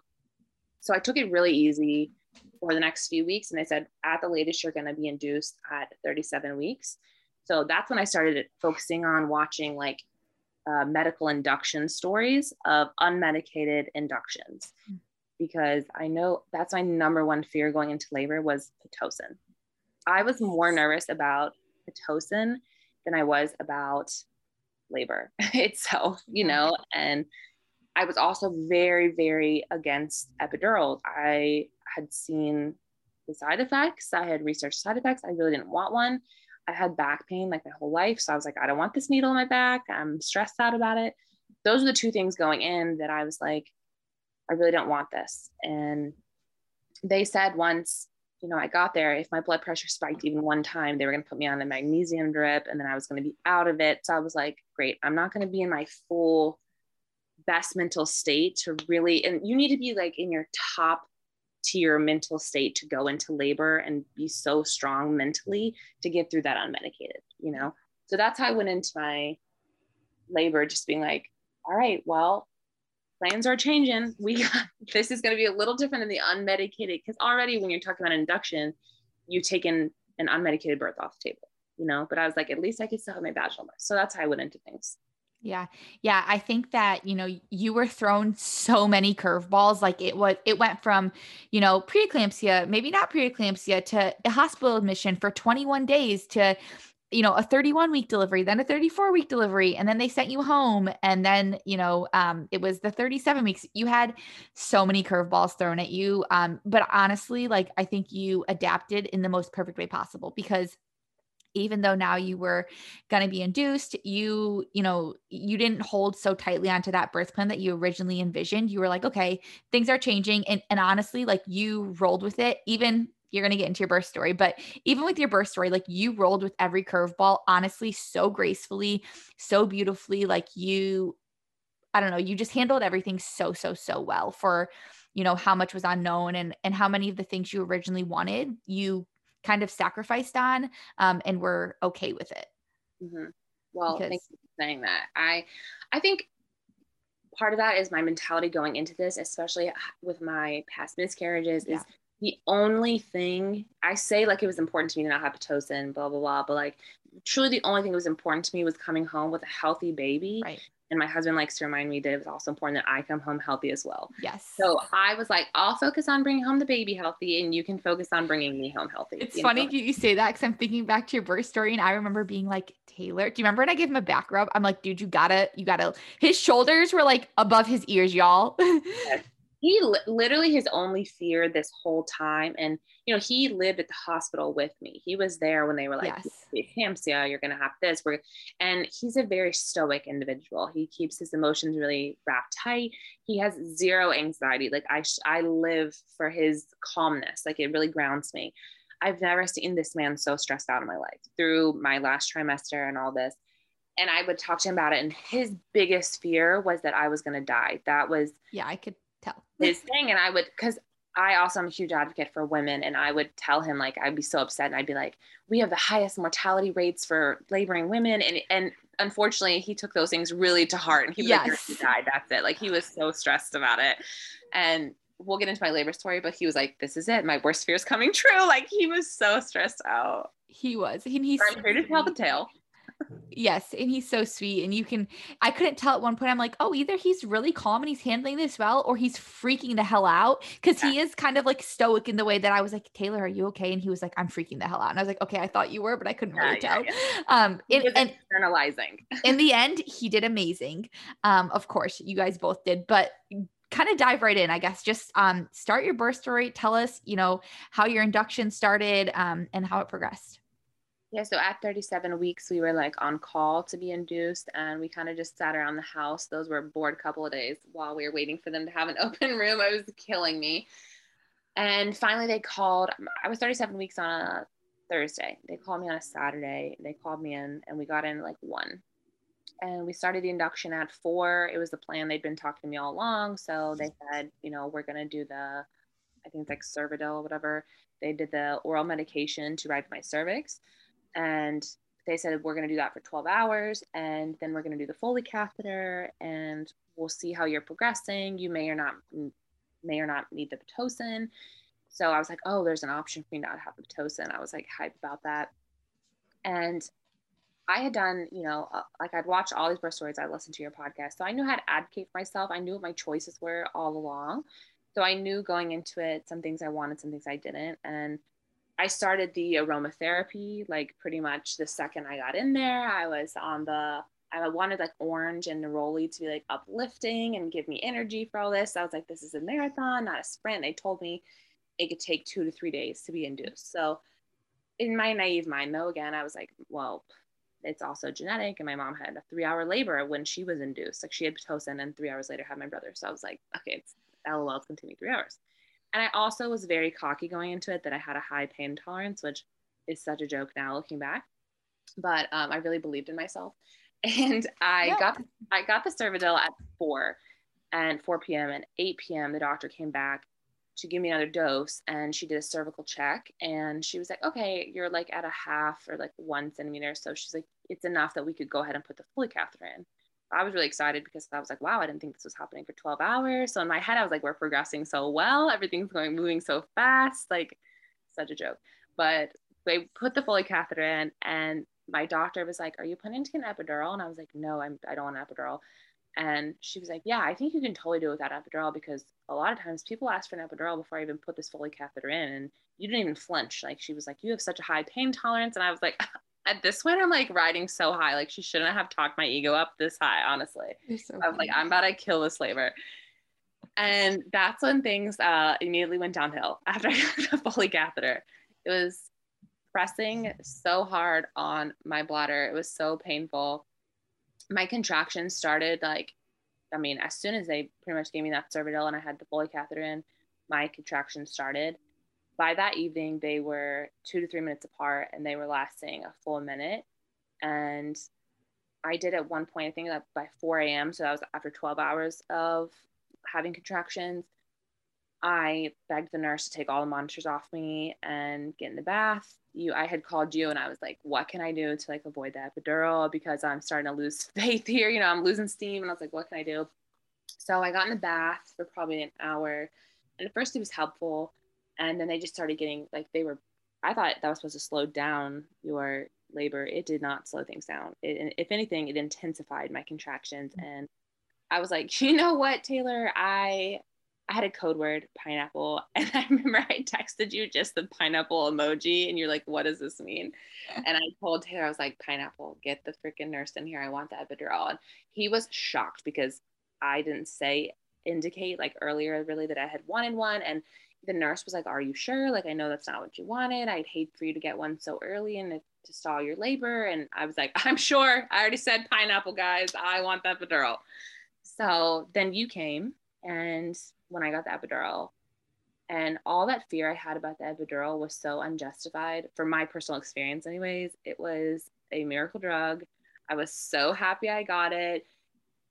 So I took it really easy for the next few weeks. And they said, at the latest, you're going to be induced at 37 weeks. So that's when I started focusing on watching like uh, medical induction stories of unmedicated inductions because I know that's my number one fear going into labor was Pitocin. I was more nervous about Pitocin than I was about labor *laughs* itself, you know, and I was also very, very against epidurals. I had seen the side effects. I had researched side effects. I really didn't want one. I had back pain like my whole life. So I was like, I don't want this needle in my back. I'm stressed out about it. Those are the two things going in that I was like, I really don't want this. And they said once, you know, I got there, if my blood pressure spiked even one time, they were going to put me on a magnesium drip and then I was going to be out of it. So I was like, great, I'm not going to be in my full best mental state to really, and you need to be like in your top tier mental state to go into labor and be so strong mentally to get through that unmedicated, you know? So that's how I went into my labor, just being like, all right, well, plans are changing. We *laughs* got, this is going to be a little different than the unmedicated because already when you're talking about induction, you take in an unmedicated birth off the table, you know. But I was like, at least I could still have my vaginal birth. So that's how I went into things. Yeah. Yeah. I think that, you know, you were thrown so many curveballs. Like it was, it went from, you know, preeclampsia, maybe not preeclampsia to a hospital admission for 21 days to, you know, a 31 week delivery, then a 34 week delivery, and then they sent you home. And then, you know, um, it was the 37 weeks. You had so many curveballs thrown at you. Um, but honestly, like I think you adapted in the most perfect way possible because even though now you were going to be induced you you know you didn't hold so tightly onto that birth plan that you originally envisioned. You were like okay things are changing and and honestly like you rolled with it. Even you're going to get into your birth story but even with your birth story like you rolled with every curveball honestly so gracefully so beautifully. Like you i don't know you just handled everything so so so well for you know how much was unknown and and how many of the things you originally wanted you kind of sacrificed on um, and we're okay with it mm-hmm. well because- thanks for saying that i i think part of that is my mentality going into this especially with my past miscarriages yeah. is the only thing I say, like it was important to me to not have pitocin, blah blah blah, but like truly the only thing that was important to me was coming home with a healthy baby. Right and my husband likes to remind me that it was also important that I come home healthy as well. Yes. So I was like, I'll focus on bringing home the baby healthy, and you can focus on bringing me home healthy. It's funny know? you say that because I'm thinking back to your birth story, and I remember being like, Taylor, do you remember when I gave him a back rub? I'm like, dude, you gotta, you gotta. His shoulders were like above his ears, y'all. *laughs* yes he li- literally his only fear this whole time and you know he lived at the hospital with me. He was there when they were like yes. you're gonna have this. We're and he's a very stoic individual. He keeps his emotions really wrapped tight. He has zero anxiety. Like i sh- i live for his calmness. Like it really grounds me. I've never seen this man so stressed out in my life through my last trimester and all this. And I would talk to him about it. And his biggest fear was that I was going to die. That was, yeah, I could tell *laughs* his thing. And I would, because I also am a huge advocate for women. And I would tell him, like, I'd be so upset. And I'd be like, we have the highest mortality rates for laboring women. And, and unfortunately, he took those things really to heart. And he was yes. like, he died. That's it. Like, he was so stressed about it. And we'll get into my labor story, but he was like, this is it. My worst fear is coming true. Like, he was so stressed out. He was. He, he's I'm here to tell the tale yes and he's so sweet and you can i couldn't tell at one point i'm like oh either he's really calm and he's handling this well or he's freaking the hell out because yeah. he is kind of like stoic in the way that i was like taylor are you okay? And he was like i'm freaking the hell out and i was like okay i thought you were but i couldn't yeah, really yeah, tell um in, and internalizing in the end he did amazing um of course you guys both did but kind of dive right in i guess just um start your birth story tell us you know how your induction started um and how it progressed yeah, so at 37 weeks, we were like on call to be induced, and we kind of just sat around the house. Those were bored couple of days while we were waiting for them to have an *laughs* open room. It was killing me. And finally, they called. Um, I was 37 weeks on a Thursday. They called me on a Saturday. They called me in, and we got in like one. And we started the induction at four. It was the plan. They'd been talking to me all along. So they said, you know, we're going to do the, I think it's like Cervidil or whatever. They did the oral medication to ripen my cervix and they said we're going to do that for 12 hours and then we're going to do the foley catheter and we'll see how you're progressing. You may or not may or not need the pitocin. So i was like oh there's an option for me not to have the pitocin. I was like hyped about that. And i had done you know uh, like i'd watched all these birth stories i listened to your podcast so i knew how to advocate for myself. I knew what my choices were all along. So i knew going into it some things i wanted some things i didn't and I started the aromatherapy like pretty much the second I got in there. I was on the I wanted like orange and neroli to be like uplifting and give me energy for all this. I was like, this is a marathon, not a sprint. They told me it could take two to three days to be induced. So, in my naive mind, though, again, I was like, well, it's also genetic. And my mom had a three hour labor when she was induced. Like she had Pitocin and three hours later had my brother. So I was like, okay, it's LOL, it's continue three hours. And I also was very cocky going into it that I had a high pain tolerance, which is such a joke now looking back. But um, I really believed in myself. *laughs* And I yeah. got I got the Cervidil at four and 4 p.m. and 8 p.m. the doctor came back to give me another dose and she did a cervical check and she was like, okay, you're like at a half or like one centimeter. So she's like, it's enough that we could go ahead and put the Foley catheter in. I was really excited because I was like, wow, I didn't think this was happening for 12 hours. So in my head, I was like, we're progressing so well. Everything's going moving so fast. Like such a joke. But they put the Foley catheter in and my doctor was like, are you planning to get an epidural? And I was like, no, I'm, I don't want an epidural. And she was like, Yeah, I think you can totally do without epidural because a lot of times people ask for an epidural before I even put this Foley catheter in. And you didn't even flinch. Like she was like, You have such a high pain tolerance. And I was like, *laughs* At this point, I'm like riding so high. Like she shouldn't have talked my ego up this high, honestly. So I was like, I'm about to kill this labor. And that's when things uh, immediately went downhill *laughs* after I got the Foley catheter. It was pressing so hard on my bladder. It was so painful my contractions started like I mean, as soon as they pretty much gave me that Cervidil and I had the Foley catheter in, my contractions started. By that evening, they were two to three minutes apart and they were lasting a full minute. And I did at one point, I think that by 4 a.m., so that was after 12 hours of having contractions, I begged the nurse to take all the monitors off me and get in the bath. You, I had called you and I was like, what can I do to like avoid the epidural because I'm starting to lose *laughs* faith here. You know, I'm losing steam. And I was like, what can I do? So I got in the bath for probably an hour. And at first it was helpful. And then they just started getting like, they were, I thought that was supposed to slow down your labor. It did not slow things down. It, if anything, it intensified my contractions. Mm-hmm. And I was like, *laughs* you know what, Taylor, I I had a code word, pineapple. *laughs* And I remember I texted you just the pineapple emoji, and you're like, what does this mean? And I told Taylor, I was like, pineapple, get the freaking nurse in here. I want the epidural. And he was shocked because I didn't say indicate like earlier really that I had wanted one. And the nurse was like, Are you sure? Like, I know that's not what you wanted. I'd hate for you to get one so early and to stall your labor. And I was like, *laughs* I'm sure. I already said pineapple, guys. I want the epidural. So then you came and when I got the epidural. And all that fear I had about the epidural was so unjustified for my personal experience, anyways. It was a miracle drug. I was so happy I got it.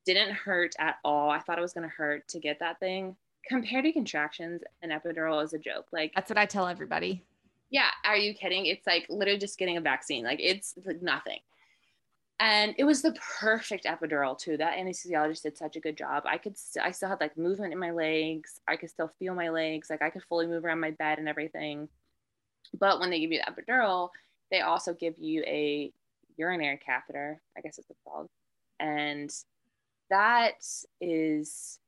Didn't hurt at all. I thought it was going to hurt to get that thing. Compared to contractions, an epidural is a joke. Like, that's what I tell everybody. Yeah. Are you kidding? It's like literally just getting a vaccine. Like, it's like nothing and it was the perfect epidural too that anesthesiologist did such a good job i could st- i still had like movement in my legs i could still feel my legs like i could fully move around my bed and everything but when they give you the epidural they also give you a urinary catheter i guess it's called and that is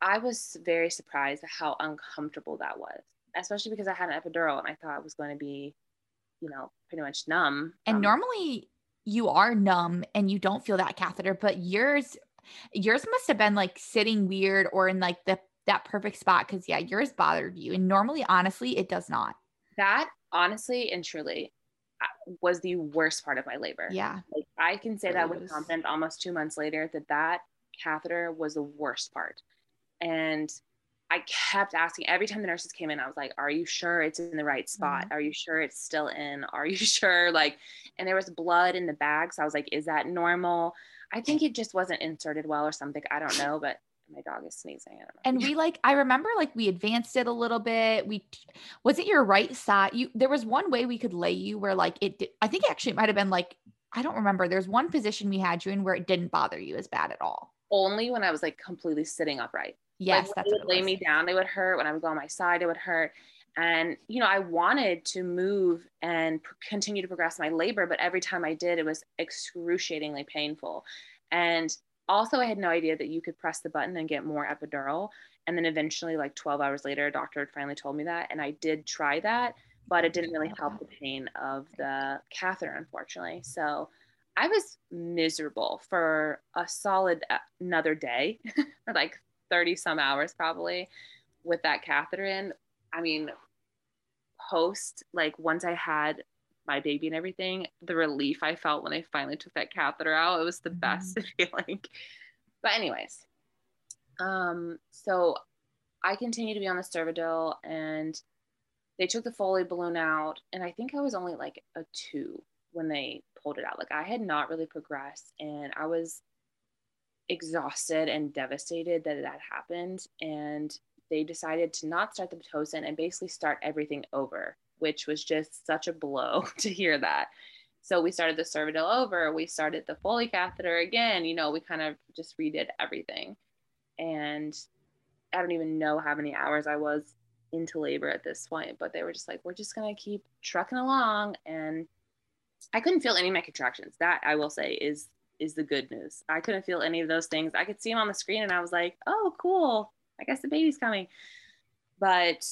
i was very surprised at how uncomfortable that was especially because i had an epidural and i thought it was going to be you know pretty much numb and um, normally you are numb and you don't feel that catheter, but yours yours must have been like sitting weird or in like the that perfect spot because yeah, yours bothered you. And normally, honestly, it does not. That honestly and truly uh, was the worst part of my labor. Yeah. Like I can say that with confidence almost two months later that that catheter was the worst part. And I kept asking every time the nurses came in, I was like, Are you sure it's in the right spot? Mm-hmm. Are you sure it's still in? Are you *laughs* sure? Like, and there was blood in the bag. So I was like, Is that normal? I think it just wasn't inserted well or something. I don't know, but my dog is sneezing. And we like, I remember like we advanced it a little bit. We was it your right side? You there was one way we could lay you where like it did, I think actually it might have been like, I don't remember. There's one position we had you in where it didn't bother you as bad at all. Only when I was like completely sitting upright. Yes, like, that's they would lay me down. They would hurt. When I would go on my side, it would hurt. And you know, I wanted to move and continue to progress my labor, but every time I did, it was excruciatingly painful. And also, I had no idea that you could press the button and get more epidural. And then eventually, like 12 hours later, a doctor had finally told me that, and I did try that, but it didn't really help the pain of the catheter, unfortunately. So I was miserable for a solid uh, another day, *laughs* like 30 some hours probably with that catheter in. I mean, post, like once I had my baby and everything, the relief I felt when I finally took that catheter out, it was the mm-hmm. best *laughs* feeling. But anyways, um, so I continued to be on the Cervidil and they took the Foley balloon out and I think I was only like a two when they pulled it out. Like I had not really progressed and I was exhausted and devastated that that happened. And they decided to not start the Pitocin and basically start everything over, which was just such a blow *laughs* to hear that. So we started the Cervidil over, we started the Foley catheter again, you know, we kind of just redid everything. And I don't even know how many hours I was into labor at this point, but they were just like, we're just gonna keep trucking along. And I couldn't feel any of my contractions. That I will say is is the good news. I couldn't feel any of those things. I could see him on the screen and I was like, oh, cool. I guess the baby's coming. But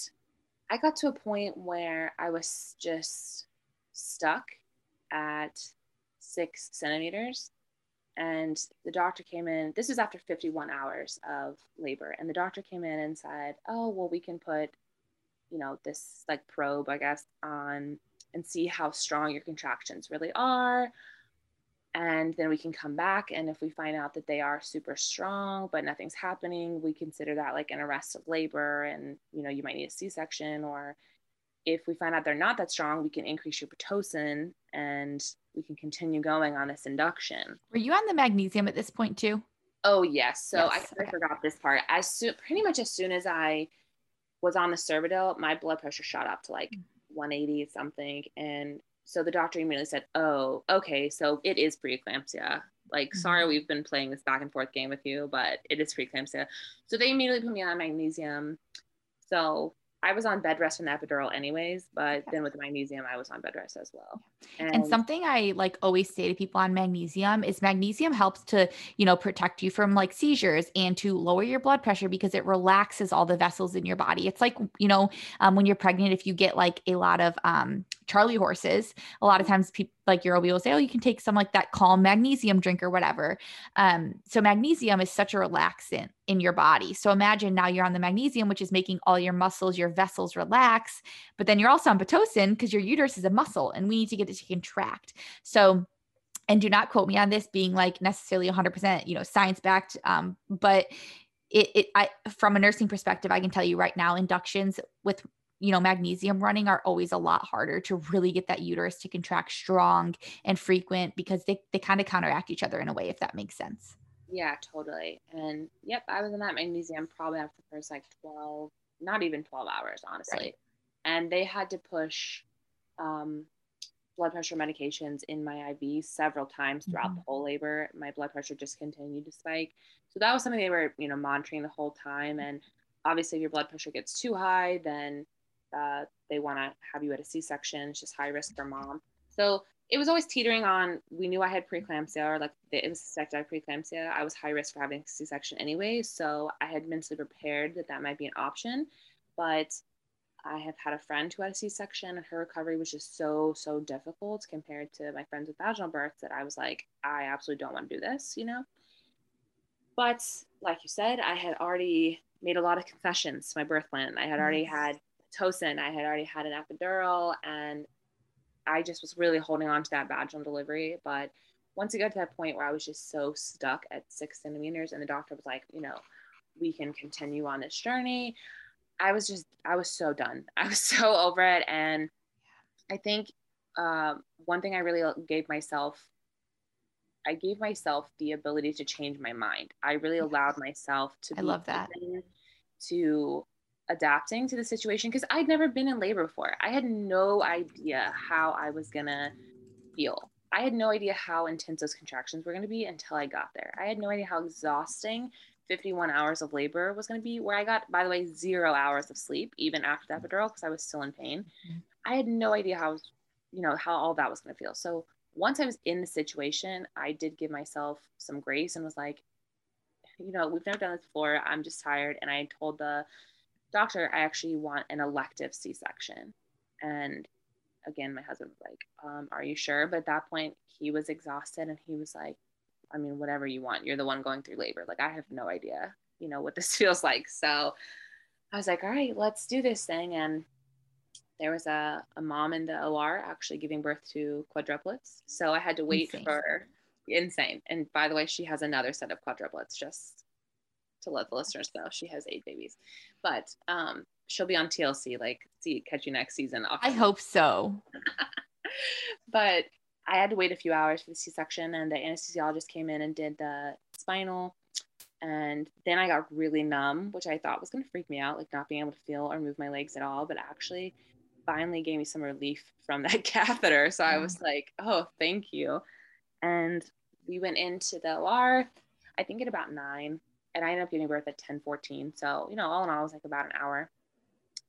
I got to a point where I was just stuck at six centimeters. And the doctor came in. This was after 51 hours of labor. And the doctor came in and said, Oh, well, we can put, you know, this like probe, I guess, on and see how strong your contractions really are and then we can come back and if we find out that they are super strong but nothing's happening we consider that like an arrest of labor and you know you might need a c-section or if we find out they're not that strong we can increase your pitocin and we can continue going on this induction. Were you on the magnesium at this point too? Oh yes. So yes. i kind of forgot this part. As soon pretty much as soon as i was on the cervidil my blood pressure shot up to like mm. 180 something and so the doctor immediately said, "Oh, okay, so it is preeclampsia. Like, mm-hmm. sorry, we've been playing this back and forth game with you, but it is preeclampsia." So they immediately put me on magnesium. So I was on bed rest from the epidural anyways, but then with the magnesium, I was on bed rest as well. And, and, something I like always say to people on magnesium is magnesium helps to, you know, protect you from like seizures and to lower your blood pressure because it relaxes all the vessels in your body. It's like, you know, um, when you're pregnant, if you get like a lot of um, Charlie horses, a lot of times people like your OB will say, oh, you can take some like that calm magnesium drink or whatever. Um, so magnesium is such a relaxant in your body. So imagine now you're on the magnesium, which is making all your muscles, your vessels relax, but then you're also on Pitocin because your uterus is a muscle and we need to get it to contract. So and do not quote me on this being like necessarily 100% you know science backed um, but it, it i from a nursing perspective i can tell you right now inductions with you know, magnesium running are always a lot harder to really get that uterus to contract strong and frequent because they, they kind of counteract each other in a way, if that makes sense. Yeah, totally. And yep, I was in that magnesium probably after the first like 12, not even 12 hours, honestly. Right. And they had to push um, blood pressure medications in my IV several times throughout mm-hmm. the whole labor. My blood pressure just continued to spike. So that was something they were, you know, monitoring the whole time. And obviously, if your blood pressure gets too high, then uh, they want to have you at a C-section. It's just high risk for mom. So it was always teetering on. We knew I had preeclampsia, or like it was suspected preeclampsia. I was high risk for having a C-section anyway, so I had mentally prepared that that might be an option. But I have had a friend who had a C-section, and her recovery was just so so difficult compared to my friends with vaginal births that I was like, I absolutely don't want to do this, you know. But like you said, I had already made a lot of concessions to my birth plan. I had already had Pitocin. I had already had an epidural and I just was really holding on to that vaginal delivery. But once it got to that point where I was just so stuck at six centimeters and the doctor was like, you know, we can continue on this journey. I was just, I was so done. *laughs* I was so over it. And I think um, one thing I really gave myself, I gave myself the ability to change my mind. I really allowed myself to. I love that. To adapting to the situation because I'd never been in labor before. I had no idea how I was gonna feel. I had no idea how intense those contractions were gonna be until I got there. I had no idea how exhausting 51 hours of labor was gonna be, where I got, by the way, zero hours of sleep even after the epidural because I was still in pain. Mm-hmm. I had no idea how, you know, how all that was gonna feel. So once I was in the situation, I did give myself some grace and was like, you know, we've never done this before. I'm just tired. And I told the doctor, I actually want an elective C section. And again, my husband was like, um, Are you sure? But at that point, he was exhausted and he was like, I mean, whatever you want. You're the one going through labor. Like, I have no idea, you know, what this *laughs* feels like. So I was like, All right, let's do this thing. And there was a, a mom in the OR actually giving birth to quadruplets. So I had to wait insane. for insane. And by the way, she has another set of quadruplets just to let the listeners know she has eight babies. But um, she'll be on TLC, like see catch you next season. I hope so. *laughs* but I had to wait a few hours for the C-section and the anesthesiologist came in and did the spinal and then I got really numb, which I thought was going to freak me out, like not being able to feel or move my legs at all. But actually, finally gave me some relief from that *laughs* catheter. So I was like, oh, thank you. And we went into the OR, I think at about nine, and I ended up giving birth at 10 14. So, you know, all in all, it was like about an hour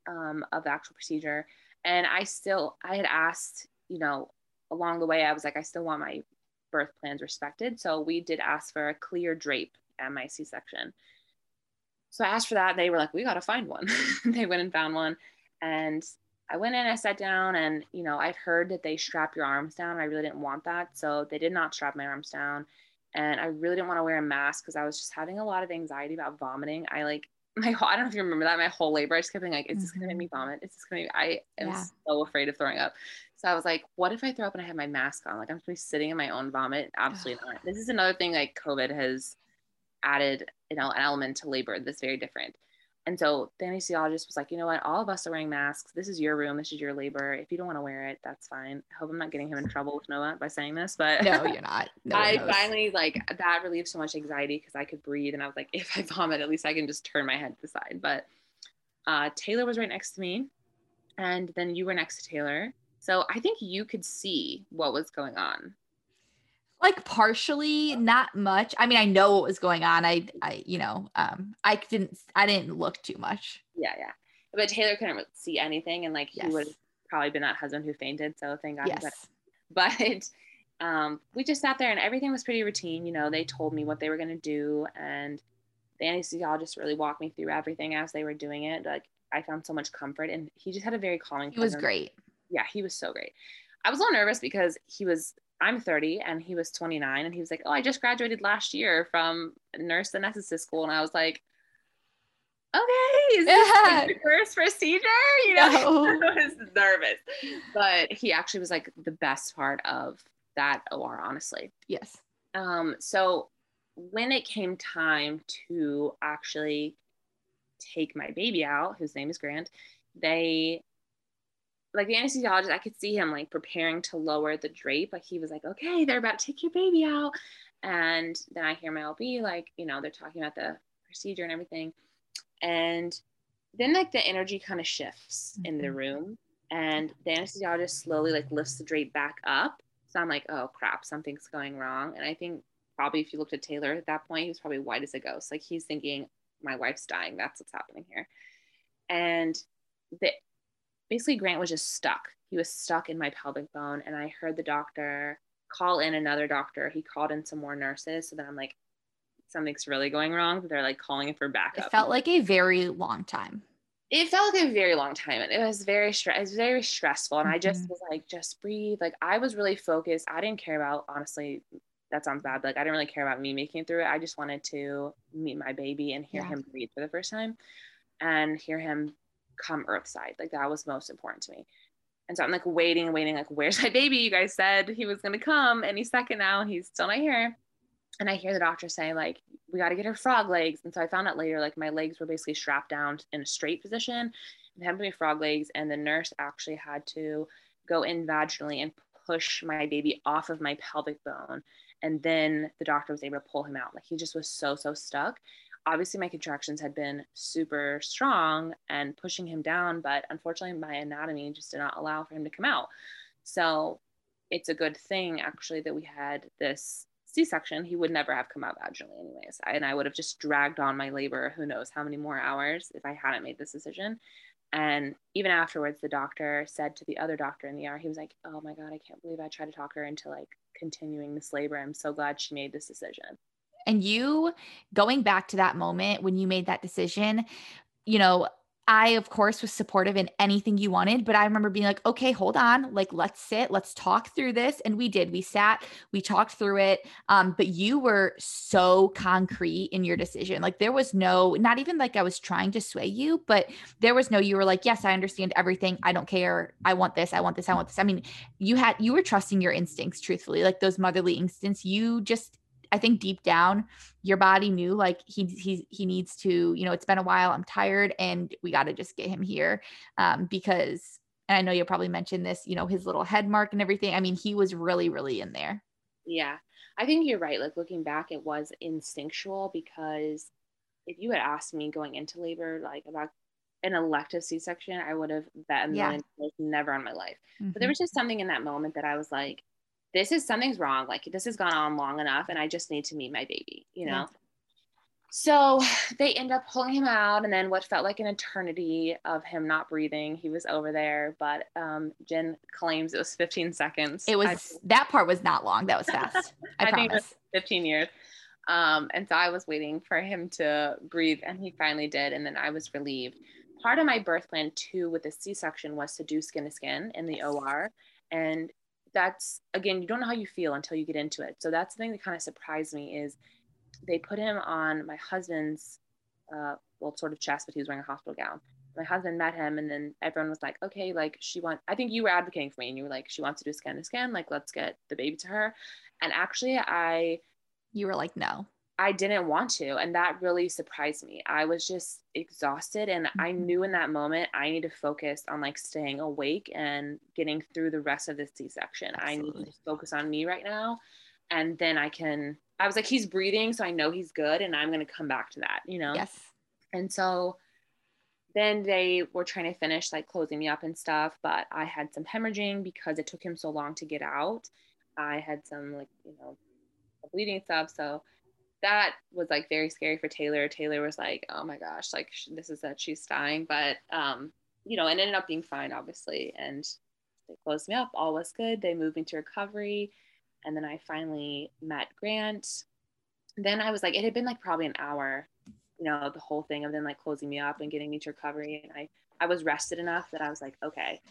um, of the actual procedure. And I still, I had asked, you know, along the way, I was like, I still want my birth plans respected. So we did ask for a clear drape at my C section. So I asked for that. They were like, we got to find one. *laughs* they went and found one. And I went in, I sat down, and, you know, I'd heard that they strap your arms down. I really didn't want that. So they did not strap my arms down. And I really didn't want to wear a mask because I was just having a lot of anxiety about vomiting. I like, *laughs* my whole, I don't know if you remember that, my whole labor, I just kept being like, is this going to make me mm-hmm. vomit? Is this going to be? I am yeah. so afraid of throwing up. So I was like, what if I throw up and I have my mask on? Like I'm just be sitting in my own vomit. Absolutely not. This is another thing like COVID has added you know an element to labor that's very different and so the anesthesiologist was like you know what? All of us are wearing masks. This is your room. This is your labor. If you don't want to wear it that's fine. I hope i'm not getting him in trouble with noah by saying this but no *laughs* you're not. No i finally like that relieved so much anxiety because i could breathe and i was like if i vomit at least i can just turn my head to the side. But uh, taylor was right next to me and then you were next to taylor. So i think you could see what was going on like partially not much. I mean i know what was going on. I i you know um i didn't i didn't look too much. Yeah yeah. But taylor couldn't see anything and like yes. he would have probably been that husband who fainted so thank god yes. *laughs* but um we just sat there and everything was pretty routine you know. They told me what they were going to do and the anesthesiologist really walked me through everything as they were doing it like i found so much comfort and he just had a very calming he was great. Yeah he was so great. I was a little nervous because he was I'm 30 and he was 29 and he was like, "Oh, I just graduated last year from nurse anesthetist school." And I was like, "Okay, is this yeah. the first procedure?" You know, *laughs* no. I was nervous, but he actually was like the best part of that OR, honestly. Yes. Um. So when it came time to actually take my baby out, whose name is Grant, they like the anesthesiologist, I could see him like preparing to lower the drape. Like he was like, okay, they're about to take your baby out. And then I hear my OB, like, you know, they're talking about the procedure and everything. And then like the energy kind of shifts mm-hmm. in the mm-hmm. room and the anesthesiologist slowly like lifts the drape back up. So I'm like, oh crap, something's going wrong. And I think probably if you looked at Taylor at that point, he was probably white as a ghost. Like he's thinking, my wife's dying. That's what's happening here. And the basically Grant was just stuck. He was stuck in my pelvic bone. And I heard the doctor call in another doctor. He called in some more nurses. So then I'm like, something's really going wrong. But They're like calling it for backup. It felt like a very long time. It felt like a very long time. And it was very stress. It was very stressful. And mm-hmm. I just mm-hmm. was like, just breathe. Like I was really focused. I didn't care about honestly. That sounds bad. Like I didn't really care about me making it through it. I just wanted to meet my baby and hear yeah. him breathe for the first time, and hear him come earthside. Like that was most important to me. And so I'm like waiting, and waiting, like, where's my baby? You guys said he was gonna come any second now, and he's still not here. And I hear the doctor say, like, we got to get her frog legs. And so I found out later, like, my legs were basically strapped down in a straight position. It happened to be frog legs. And the nurse actually had to go in vaginally and push my baby off of my pelvic bone. And then the doctor was able to pull him out. Like, he just was so, so stuck obviously my contractions had been super strong and pushing him down, but unfortunately my anatomy just did not allow for him to come out. So it's a good thing actually that we had this C-section. He would never have come out vaginally anyways. And I would have just dragged on my labor who knows how many more hours if I hadn't made this decision. And even afterwards, the doctor said to the other doctor in the ER, he was like, Oh my God, I can't believe I tried to talk her into like continuing this labor. I'm so glad she made this decision. And you going back to that moment when you made that decision, you know, I, of course, was supportive in anything you wanted, but I remember being like, okay, hold on. Like, let's sit, let's talk through this. And we did. We sat, we talked through it. Um, but you were so concrete in your decision. Like, there was no, not even like I was trying to sway you, but there was no, you were like, yes, I understand everything. I don't care. I want this. I want this. I want this. I mean, you had, you were trusting your instincts, truthfully, like those motherly instincts. You just, I think deep down your body knew like he he he needs to, you know, it's been a while, I'm tired and we got to just get him here um because and I know you'll probably mention this, you know, his little head mark and everything. I mean, he was really really in there. Yeah. I think you're right. Like looking back it was instinctual because if you had asked me going into labor like about an elective C-section, I would have bet a million yeah. never on my life. Mm-hmm. But there mm-hmm. was just something in that moment that I was like, this is something's wrong. Like this has gone on long enough and I just need to meet my baby, you know? Yeah. So they end up pulling him out, and then what felt like an eternity of him not breathing. He was over there, but um, Jen claims it was 15 seconds. It was I, that part was not long. That was fast. *laughs* I, I promise. 15 years. Um, and so I was waiting for him to breathe, and he finally did. And then I was relieved. Part of my birth plan too with the C-section was to do skin to skin in the OR, and that's again you don't know how you feel until you get into it. So that's the thing that kind of surprised me is they put him on my husband's uh, well sort of chest but he was wearing a hospital gown. My husband met him and then everyone was like okay like she wants i think you were advocating for me and you were like she wants to do a skin to skin like let's get the baby to her. And actually i you were like no I didn't want to. And that really surprised me. I was just exhausted. And mm-hmm. I knew in that moment I need to focus on like staying awake and getting through the rest of this C section. I need to focus on me right now. And then I can, I was like, he's breathing. So I know he's good. And I'm going to come back to that, you know? Yes. And so then they were trying to finish like closing me up and stuff. But I had some hemorrhaging because it took him so long to get out. I had some like, you know, bleeding stuff. So, that was like very scary for Taylor. Taylor was like, oh my gosh, like this is that she's dying. But, um, you know, it ended up being fine, obviously. And they closed me up. All was good. They moved me to recovery. And then I finally met Grant. Then I was like, it had been like probably an hour, you know, the whole thing of them like closing me up and getting me to recovery. And I, I was rested enough that I was like, okay,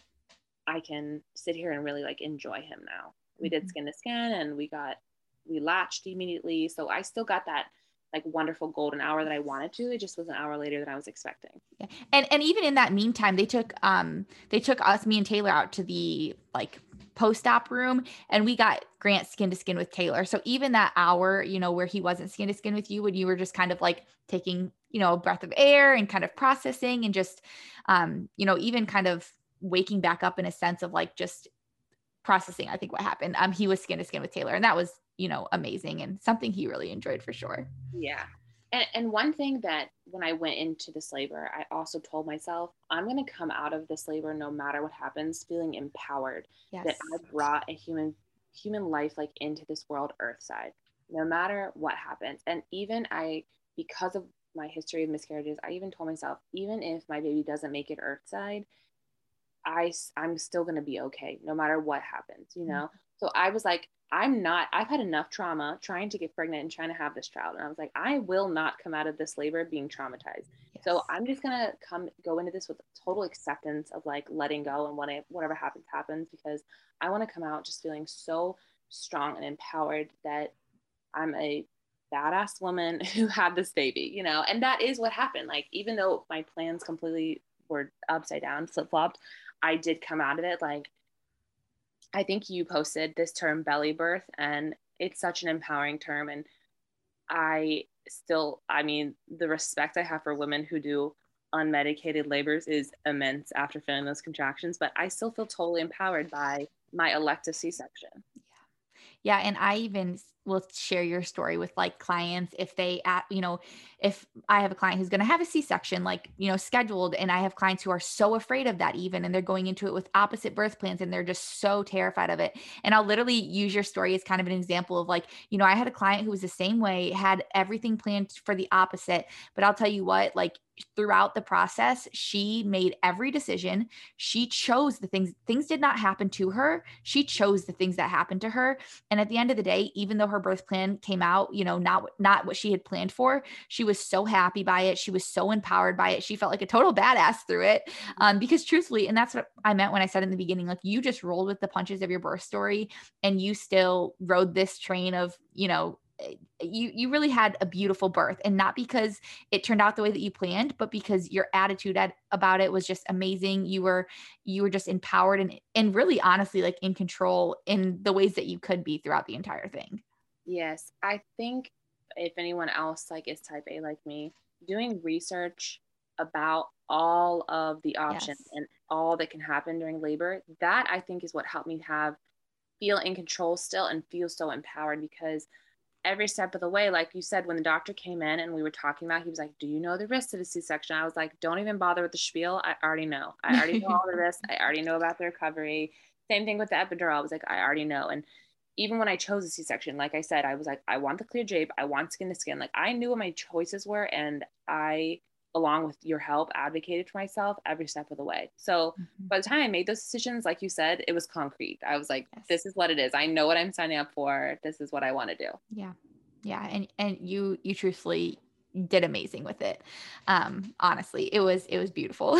I can sit here and really like enjoy him now. We did mm-hmm. skin to skin and we got we latched immediately. So I still got that like wonderful golden hour that I wanted to. It just was an hour later than I was expecting. Yeah. And and even in that meantime, they took um they took us, me and Taylor out to the like post-op room and we got Grant skin to skin with Taylor. So even that hour, you know, where he wasn't skin to skin with you, when you were just kind of like taking, you know, a breath of air and kind of processing and just um, you know, even kind of waking back up in a sense of like just processing, I think what happened. Um, he was skin to skin with Taylor, and that was you know, amazing and something he really enjoyed for sure. Yeah. And, and one thing that when I went into this labor, I also told myself, I'm going to come out of this labor no matter what happens, feeling empowered yes. that I brought a human human life like into this world earthside, no matter what happens. And even I, because of my history of miscarriages, I even told myself, even if my baby doesn't make it earthside, I, I'm still going to be okay, no matter what happens, you mm-hmm. know? Mm-hmm. So I was like, I'm not, I've had enough trauma trying to get pregnant and trying to have this child. And I was like, I will not come out of this labor being traumatized. Yes. So I'm just going to come, go into this with total acceptance of like letting go and what I, whatever happens, happens because I want to come out just feeling so strong and empowered that I'm a badass woman *laughs* who had this baby, you know? And that is what happened. Like, even though my plans completely were upside down, flip flopped, I did come out of it like, I think you posted this term belly birth, and it's such an empowering term. And I still, I mean, the respect I have for women who do unmedicated labors is immense after feeling those contractions, but I still feel totally empowered by my elective C section. Yeah. And I even will share your story with like clients if they at you know if i have a client who's going to have a c-section like you know scheduled and i have clients who are so afraid of that even and they're going into it with opposite birth plans and they're just so terrified of it and i'll literally use your story as kind of an example of like you know i had a client who was the same way had everything planned for the opposite but i'll tell you what like throughout the process she made every decision. She chose the things things did not happen to her. She chose the things that happened to her. And at the end of the day even though her birth plan came out you know not not what she had planned for she was so happy by it. She was so empowered by it. She felt like a total badass through it. Mm-hmm. um, because truthfully and that's what i meant when i said in the beginning like you just rolled with the punches of your birth story and you still rode this train of you know Eh, you you really had a beautiful birth and not because it turned out the way that you planned but because your attitude at, about it was just amazing you were you were just empowered and and really honestly like in control in the ways that you could be throughout the entire thing yes i think if anyone else like is type a like me doing research about all of the options yes. and all that can happen during labor that i think is what helped me have feel in control still and feel so empowered because every step of the way, like you said, when the doctor came in and we were talking about, he was like, "Do you know the risks of a C-section?" I was like, "Don't even bother with the spiel. I already know. I already know all the risks. I already know about the recovery." Same thing with the epidural. I was like, "I already know." And even when I chose a C-section, like I said, I was like, "I want the clear drape. I want skin to skin." Like I knew what my choices were, and I along with your help, advocated for myself every step of the way. So mm-hmm. by the time I made those decisions, like you said, it was concrete. I was like, yes. this is what it is. I know what I'm signing up for. This is what I want to do. Yeah. Yeah. And and you you truthfully did amazing with it. Um, honestly, it was it was beautiful.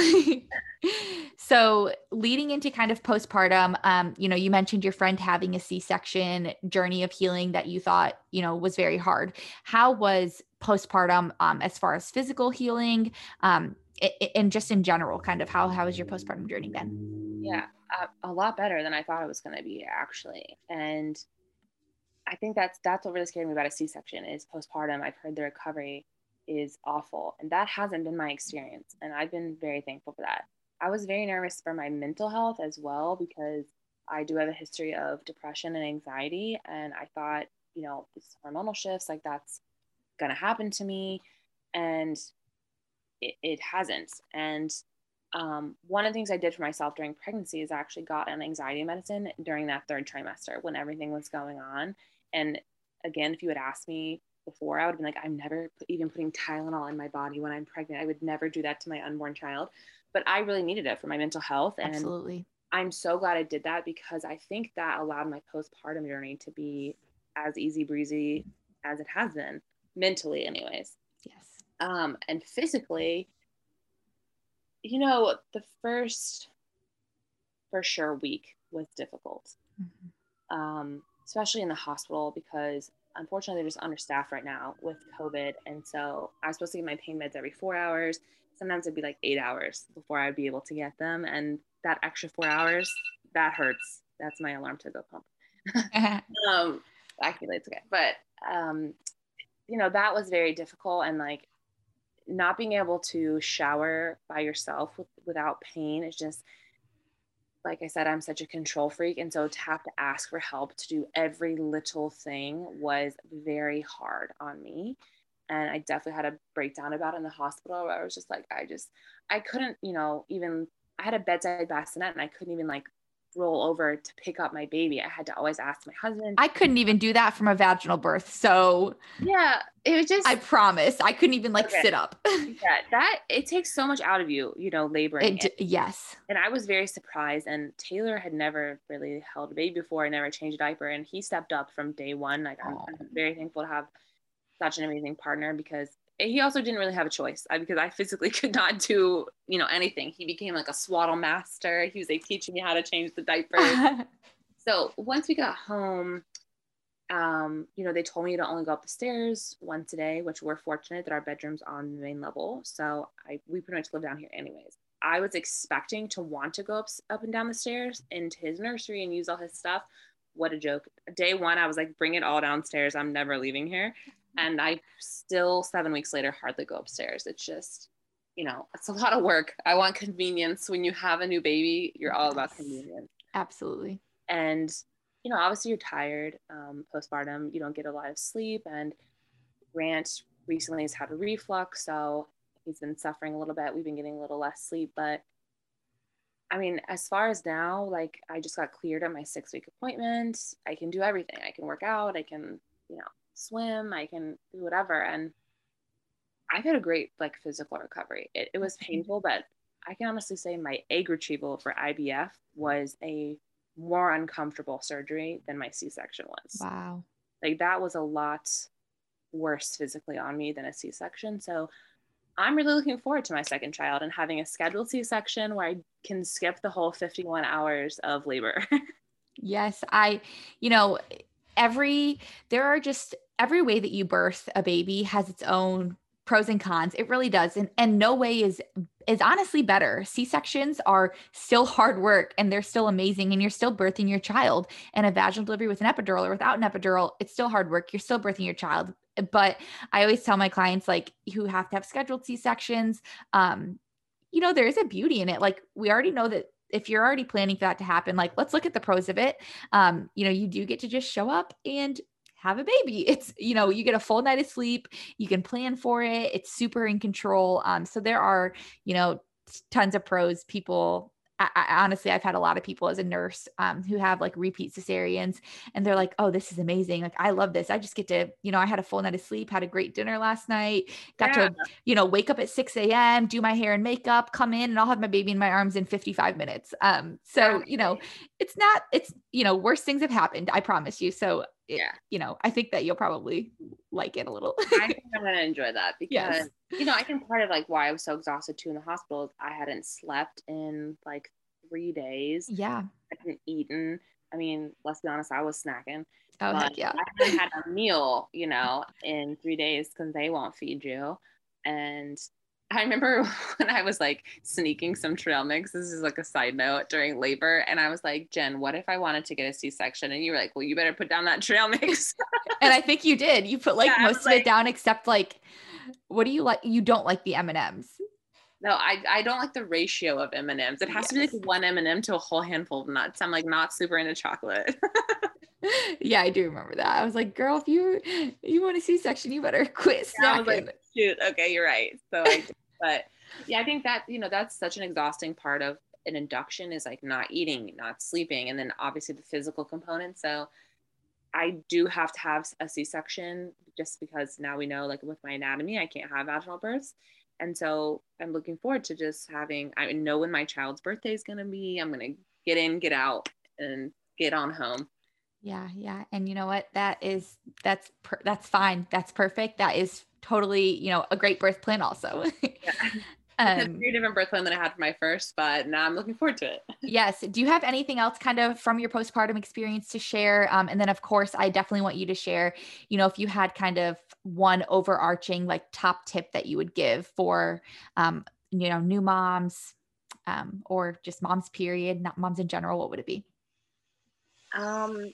*laughs* so leading into kind of postpartum, um, you know, you mentioned your friend having a C-section journey of healing that you thought, you know, was very hard. How was postpartum um, as far as physical healing um, and just in general kind of how how has your postpartum journey been? Yeah uh, a lot better than i thought it was going to be actually and i think that's that's what really scared me about a c-section is postpartum. I've heard the recovery is awful and that hasn't been my experience and i've been very thankful for that. I was very nervous for my mental health as well because i do have a history of depression and anxiety and i thought you know these hormonal shifts like that's going to happen to me and it, it hasn't. And um, one of the things i did for myself during pregnancy is I actually got an anxiety medicine during that third trimester when everything was going on. And again if you had asked me before i would have been like i'm never even putting tylenol in my body when i'm pregnant. I would never do that to my unborn child. But i really needed it for my mental health and absolutely. I'm so glad i did that because i think that allowed my postpartum journey to be as easy breezy as it has been mentally anyways. Yes. Um and physically you know the first for sure week was difficult. Mm-hmm. um especially in the hospital because unfortunately they're just understaffed right now with covid. And so i was supposed to get my pain meds every four hours. Sometimes it'd be like eight hours before i'd be able to get them. And that extra four hours that hurts. That's my alarm to go pump. *laughs* *laughs* Um actually it's okay. But um you know that was very difficult and like not being able to shower by yourself with, without pain is just like I said, I'm such a control freak. And so to have to ask for help to do every little thing was very hard on me. And I definitely had a breakdown about in the hospital where I was just like, I just, I couldn't, you know, even, I had a bedside bassinet and I couldn't even like roll over to pick up my baby. I had to always ask my husband. I couldn't even do that from a vaginal birth. So yeah, it was just. I promise, I couldn't even like okay. sit up. *laughs* yeah, that it takes so much out of you, you know, laboring. It, yes. And I was very surprised. And Taylor had never really held a baby before. I never changed a diaper, and he stepped up from day one. Like I'm, I'm very thankful to have such an amazing partner because he also didn't really have a choice because I physically *laughs* could not do, you know, anything. He became like a swaddle master. He was like teaching me how to change the diapers. *laughs* so once we got home, um, you know, they told me to only go up the stairs once a day, which we're fortunate that our bedroom's on the main level. So I we pretty much live down here anyways. I was expecting to want to go up, up and down the stairs into his nursery and use all his stuff. What a joke. Day one, I was like, bring it all downstairs. I'm never leaving here and I still seven weeks later hardly go upstairs. It's just, you know, it's a lot of work. I want convenience. When you have a new baby, you're all about convenience. Absolutely. And, you know, obviously you're tired um, postpartum. You don't get a lot of sleep. And Grant recently has had a reflux. So he's been suffering a little bit. We've been getting a little less sleep. But I mean, as far as now, like I just got cleared at my six week appointment. I can do everything. I can work out. I can, you know, swim, I can do whatever. And I've had a great like physical recovery. It, it was mm-hmm. painful, but I can honestly say my egg retrieval for IVF was a more uncomfortable surgery than my C-section was. Wow. Like that was a lot worse physically on me than a C-section. So I'm really looking forward to my second child and having a scheduled C-section where I can skip the whole 51 hours of labor. *laughs* yes, I you know, every there are just every way that you birth a baby has its own pros and cons. It really does. And and no way is is honestly better. C-sections are still hard work and they're still amazing and you're still birthing your child. And a vaginal delivery with an epidural or without an epidural, it's still hard work. You're still birthing your child. But I always tell my clients like who have to have scheduled C-sections, um, you know, there is a beauty in it. Like we already know that if you're already planning for that to happen, like let's look at the pros of it. Um, you know, you do get to just show up and have a baby. It's, you know, you get a full night of sleep, you can plan for it, it's super in control. Um, so there are, you know, tons of pros people I, I, honestly, I've had a lot of people as a nurse um, who have like repeat cesareans, and they're like, "Oh, this is amazing! Like, I love this. I just get to, you know, I had a full night of sleep, had a great dinner last night, got yeah. to, you know, wake up at six a.m., do my hair and makeup, come in, and I'll have my baby in my arms in fifty-five minutes. Um, so you know, it's not, it's you know, worse things have happened. I promise you. So it, yeah, you know, I think that you'll probably like it a little. I think *laughs* I'm gonna enjoy that because yes. you know, I think part of like why I was so exhausted too in the hospital is I hadn't slept in like three days. Yeah. I hadn't eaten. I mean, let's be honest, I was snacking. Oh heck yeah. I haven't had a meal, you know, in three days because they won't feed you. And I remember *laughs* when I was like sneaking some trail mix. This is like a side note during labor. And I was like, Jen, what if I wanted to get a C section? And you were like, well, you better put down that trail mix. *laughs* and I think you did. You put like yeah, most of like, it down except like, what do you like? You don't like the M&Ms. No, I, I don't like the ratio of M&Ms. It has yes. to be like one M&M to a whole handful of nuts. I'm like not super into chocolate. *laughs* *laughs* yeah, I do remember that. I was like, girl, if you you want a C-section, you better *laughs* quit. Yeah, I was like, shoot, okay, you're right. So I *laughs* but yeah, I think that, you know, that's such an exhausting part of an induction is like not eating, not sleeping, and then obviously the physical component. So I do have to have a C-section just because now we know, like with my anatomy, I can't have vaginal births. And so I'm looking forward to just having, I know when my child's birthday is going to be. I'm going to get in, get out, and get on home. Yeah, yeah. And you know what? That is that's per- that's fine. That's perfect. That is totally, you know, a great birth plan also. yeah. Um, *laughs* it's a very different birth plan than I had for my first, but now I'm looking forward to it. *laughs* yes. Do you have anything else kind of from your postpartum experience to share? Um, and then, of course, I definitely want you to share, you know, if you had kind of one overarching like top tip that you would give for, um, you know, new moms um, or just moms, period, not moms in general, what would it be? Um,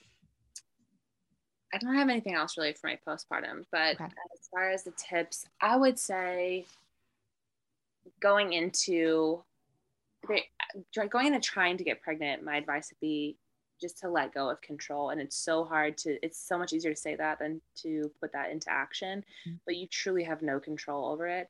I don't have anything else really for my postpartum, but okay. as far as the tips, I would say going into going into trying to get pregnant, my advice would be just to let go of control. And it's so hard to, it's so much easier to say that than to put that into action, mm-hmm. but you truly have no control over it.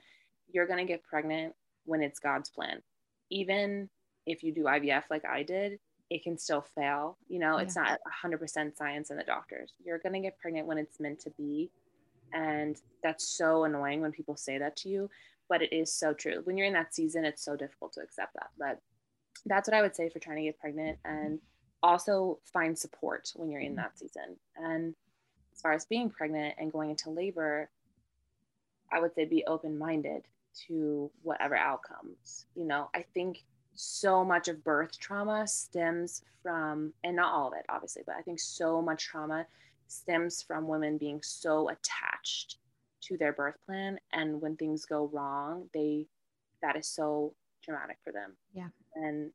You're going to get pregnant when it's God's plan. Even if you do IVF like I did, it can still fail. You know, yeah. it's not 100% science and the doctors. You're going to get pregnant when it's meant to be. And that's so annoying when people say that to you, but it is so true. When you're in that season, it's so difficult to accept that. But that's what I would say for trying to get pregnant and also find support when you're in mm-hmm. that season. And as far as being pregnant and going into labor, I would say be open minded to whatever outcomes. You know, I think so much of birth trauma stems from, and not all of it, obviously, but I think so much trauma stems from women being so attached to their birth plan. And when things go wrong, they, that is so traumatic for them. Yeah. And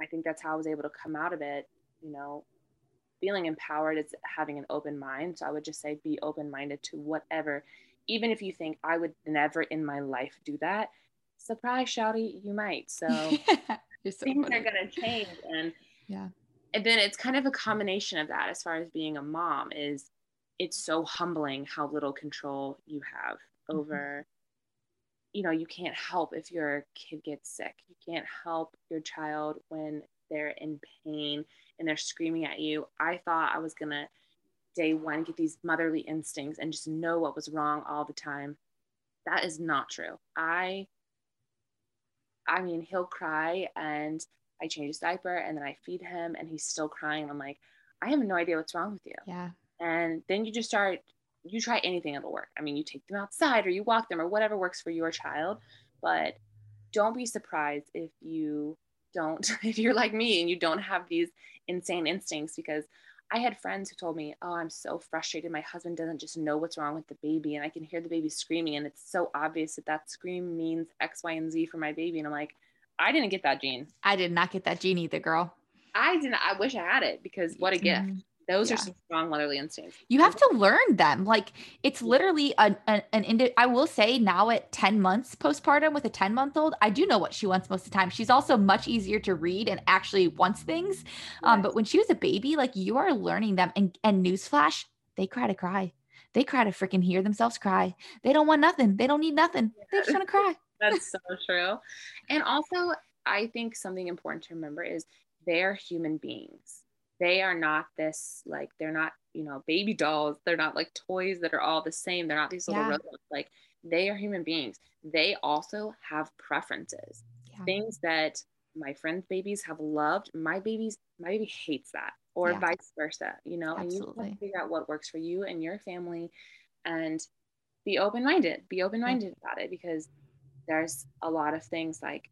I think that's how I was able to come out of it, you know, feeling empowered is having an open mind. So I would just say be open minded to whatever, even if you think I would never in my life do that, surprise shouty you might so, *laughs* so things funny. are going to change and yeah and then it's kind of a combination of that as far as being a mom is it's so humbling how little control you have mm-hmm. over you know you can't help if your kid gets sick you can't help your child when they're in pain and they're screaming at you i thought i was going to day one get these motherly instincts and just know what was wrong all the time that is not true. I I mean, he'll cry and I change his diaper and then I feed him and he's still crying. I'm like, I have no idea what's wrong with you. Yeah. And then you just start, you try anything, it'll work. I mean, you take them outside or you walk them or whatever works for your child. But don't be surprised if you don't, *laughs* if you're like me and you don't have these insane instincts because I had friends who told me, Oh, I'm so frustrated. My husband doesn't just know what's wrong with the baby. And I can hear the baby screaming. And it's so obvious that that scream means X, Y, and Z for my baby. And I'm like, I didn't get that gene. I did not get that gene either, girl. I didn't. I wish I had it because what a gift. Mm-hmm. Those yeah. are some strong motherly instincts. You have to learn them. Like it's literally an an, an indi- I will say now at 10 months postpartum with a 10 month old, I do know what she wants most of the time. She's also much easier to read and actually wants things. Um, yes. but when she was a baby, like you are learning them and and newsflash, they cry to cry. They cry to freaking hear themselves cry. They don't want nothing. They don't need nothing. They just want to *laughs* cry. That's so true. And also, I think something important to remember is they're human beings they are not this like they're not you know baby dolls they're not like toys that are all the same they're not these little yeah. robots like they are human beings they also have preferences yeah. things that my friends babies have loved my babies my baby hates that or yeah. vice versa you know Absolutely. and you have to figure out what works for you and your family and be open-minded be open-minded about it because there's a lot of things like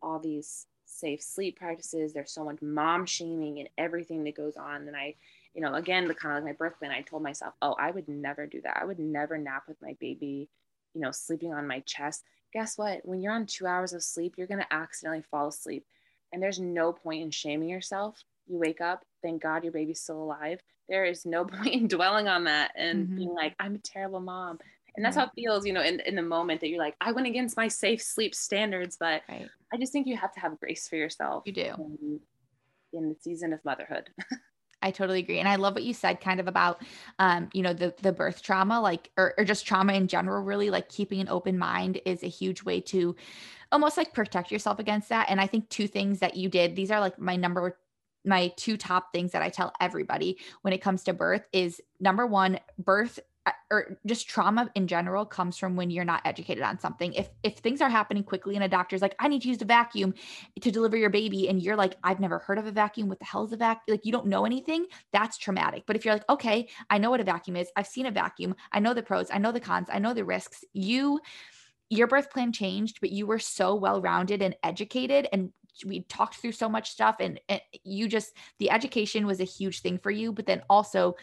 all these safe sleep practices. There's so much mom shaming and everything that goes on. And I, you know, again, the kind of like my birth plan, I told myself, oh, I would never do that. I would never nap with my baby, you know, sleeping on my chest. Guess what? When you're on two hours of sleep, you're going to accidentally fall asleep. And there's no point in shaming yourself. You wake up, thank God your baby's still alive. There is no *laughs* point in dwelling on that and mm-hmm. being like, I'm a terrible mom. And that's right. how it feels, you know, in, in the moment that you're like, I went against my safe sleep standards, but right. I just think you have to have grace for yourself. You do. In, in the season of motherhood. *laughs* I totally agree. And I love what you said kind of about, um, you know, the, the birth trauma, like, or, or just trauma in general, really like keeping an open mind is a huge way to almost like protect yourself against that. And I think two things that you did, these are like my number my two top things that I tell everybody when it comes to birth is number one, birth or just trauma in general comes from when you're not educated on something. If if things are happening quickly and a doctor's like, I need to use a vacuum to deliver your baby, and you're like, I've never heard of a vacuum. What the hell is a vacuum? Like you don't know anything, that's traumatic. But if you're like, okay, I know what a vacuum is, I've seen a vacuum, I know the pros, I know the cons, I know the risks, you your birth plan changed, but you were so well rounded and educated and we talked through so much stuff and, and you just the education was a huge thing for you but then also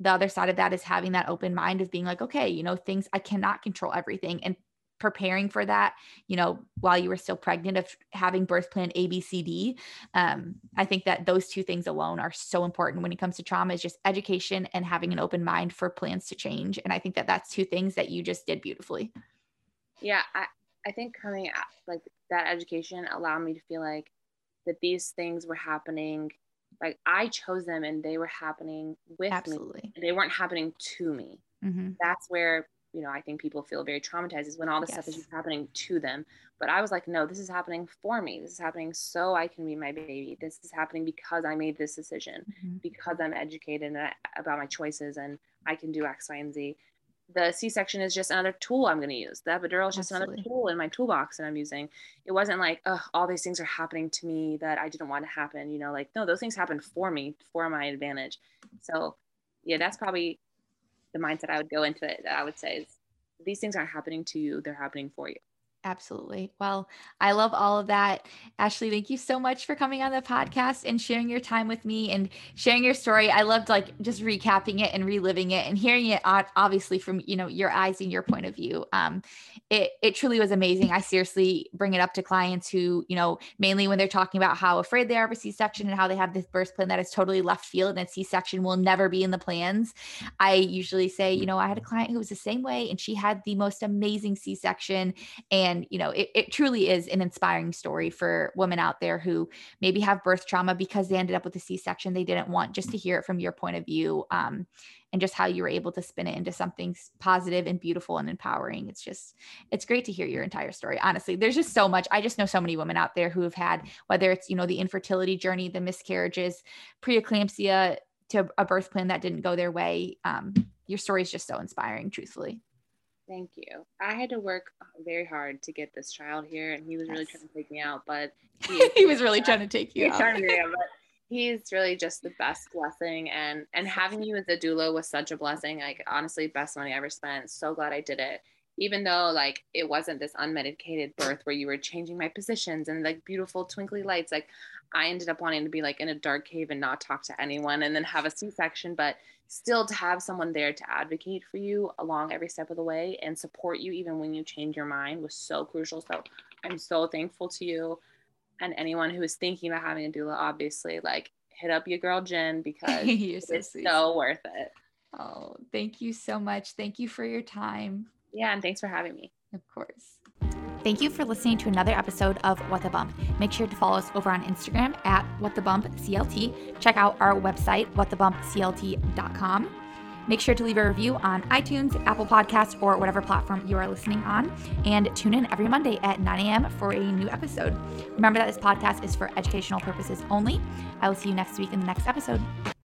the other side of that is having that open mind of being like, okay, you know, things I cannot control everything and preparing for that, you know, while you were still pregnant of having birth plan A, B, C, D. Um, I think that those two things alone are so important when it comes to trauma is just education and having an open mind for plans to change. And I think that that's two things that you just did beautifully. Yeah. I, I think coming out like that education allowed me to feel like that these things were happening like I chose them and they were happening with me. Absolutely. me. They weren't happening to me. Mm-hmm. That's where, you know, I think people feel very traumatized is when all this yes. stuff is happening to them. But I was like, no, this is happening for me. This is happening so I can be my baby. This is happening because I made this decision, mm-hmm. because I'm educated about my choices and I can do X, Y, and Z the c-section is just another tool i'm going to use. The epidural is just Absolutely. another tool in my toolbox that i'm using. It wasn't like oh all these things are happening to me that i didn't want to happen you know like no those things happened for me for my advantage. So yeah that's probably the mindset i would go into it i would say is these things aren't happening to you they're happening for you Absolutely. Well, I love all of that. Ashley, thank you so much for coming on the podcast and sharing your time with me and sharing your story. I loved like just recapping it and reliving it and hearing it obviously from, you know, your eyes and your point of view. Um, it, it truly was amazing. I seriously bring it up to clients who, you know, mainly when they're talking about how afraid they are of a C-section and how they have this birth plan that is totally left field and C-section will never be in the plans. I usually say, you know, I had a client who was the same way and she had the most amazing C-section and and you know it, it truly is an inspiring story for women out there who maybe have birth trauma because they ended up with a c-section. They didn't want just to hear it from your point of view um, and just how you were able to spin it into something positive and beautiful and empowering. It's just it's great to hear your entire story. Honestly there's just so much. I just know so many women out there who have had whether it's you know the infertility journey the miscarriages preeclampsia to a birth plan that didn't go their way. Um, your story is just so inspiring truthfully Thank you. I had to work uh, very hard to get this child here, and he was really trying to take me out, but *laughs* he, he was really *laughs* trying to take you out. Trying to, but *laughs* he's really just the best blessing, and and having you as a doula was such a blessing. Like honestly, best money I ever spent. So glad I did it. Even though like it wasn't this unmedicated birth where you were changing my positions and like beautiful twinkly lights, like I ended up wanting to be like in a dark cave and not talk to anyone, and then have a C-section, but still to have someone there to advocate for you along every step of the way and support you even when you change your mind was so crucial. So I'm so thankful to you and anyone who is thinking about having a doula, obviously, like hit up your girl Jen because *laughs* so it's sweet. so worth it. Oh, thank you so much. Thank you for your time. Yeah, and thanks for having me. Of course. Thank you for listening to another episode of What the Bump. Make sure to follow us over on Instagram at What the Bump CLT. Check out our website, whatthebumpclt.com. Make sure to leave a review on iTunes, Apple Podcasts, or whatever platform you are listening on. And tune in every Monday at 9 a.m. for a new episode. Remember that this podcast is for educational purposes only. I will see you next week in the next episode.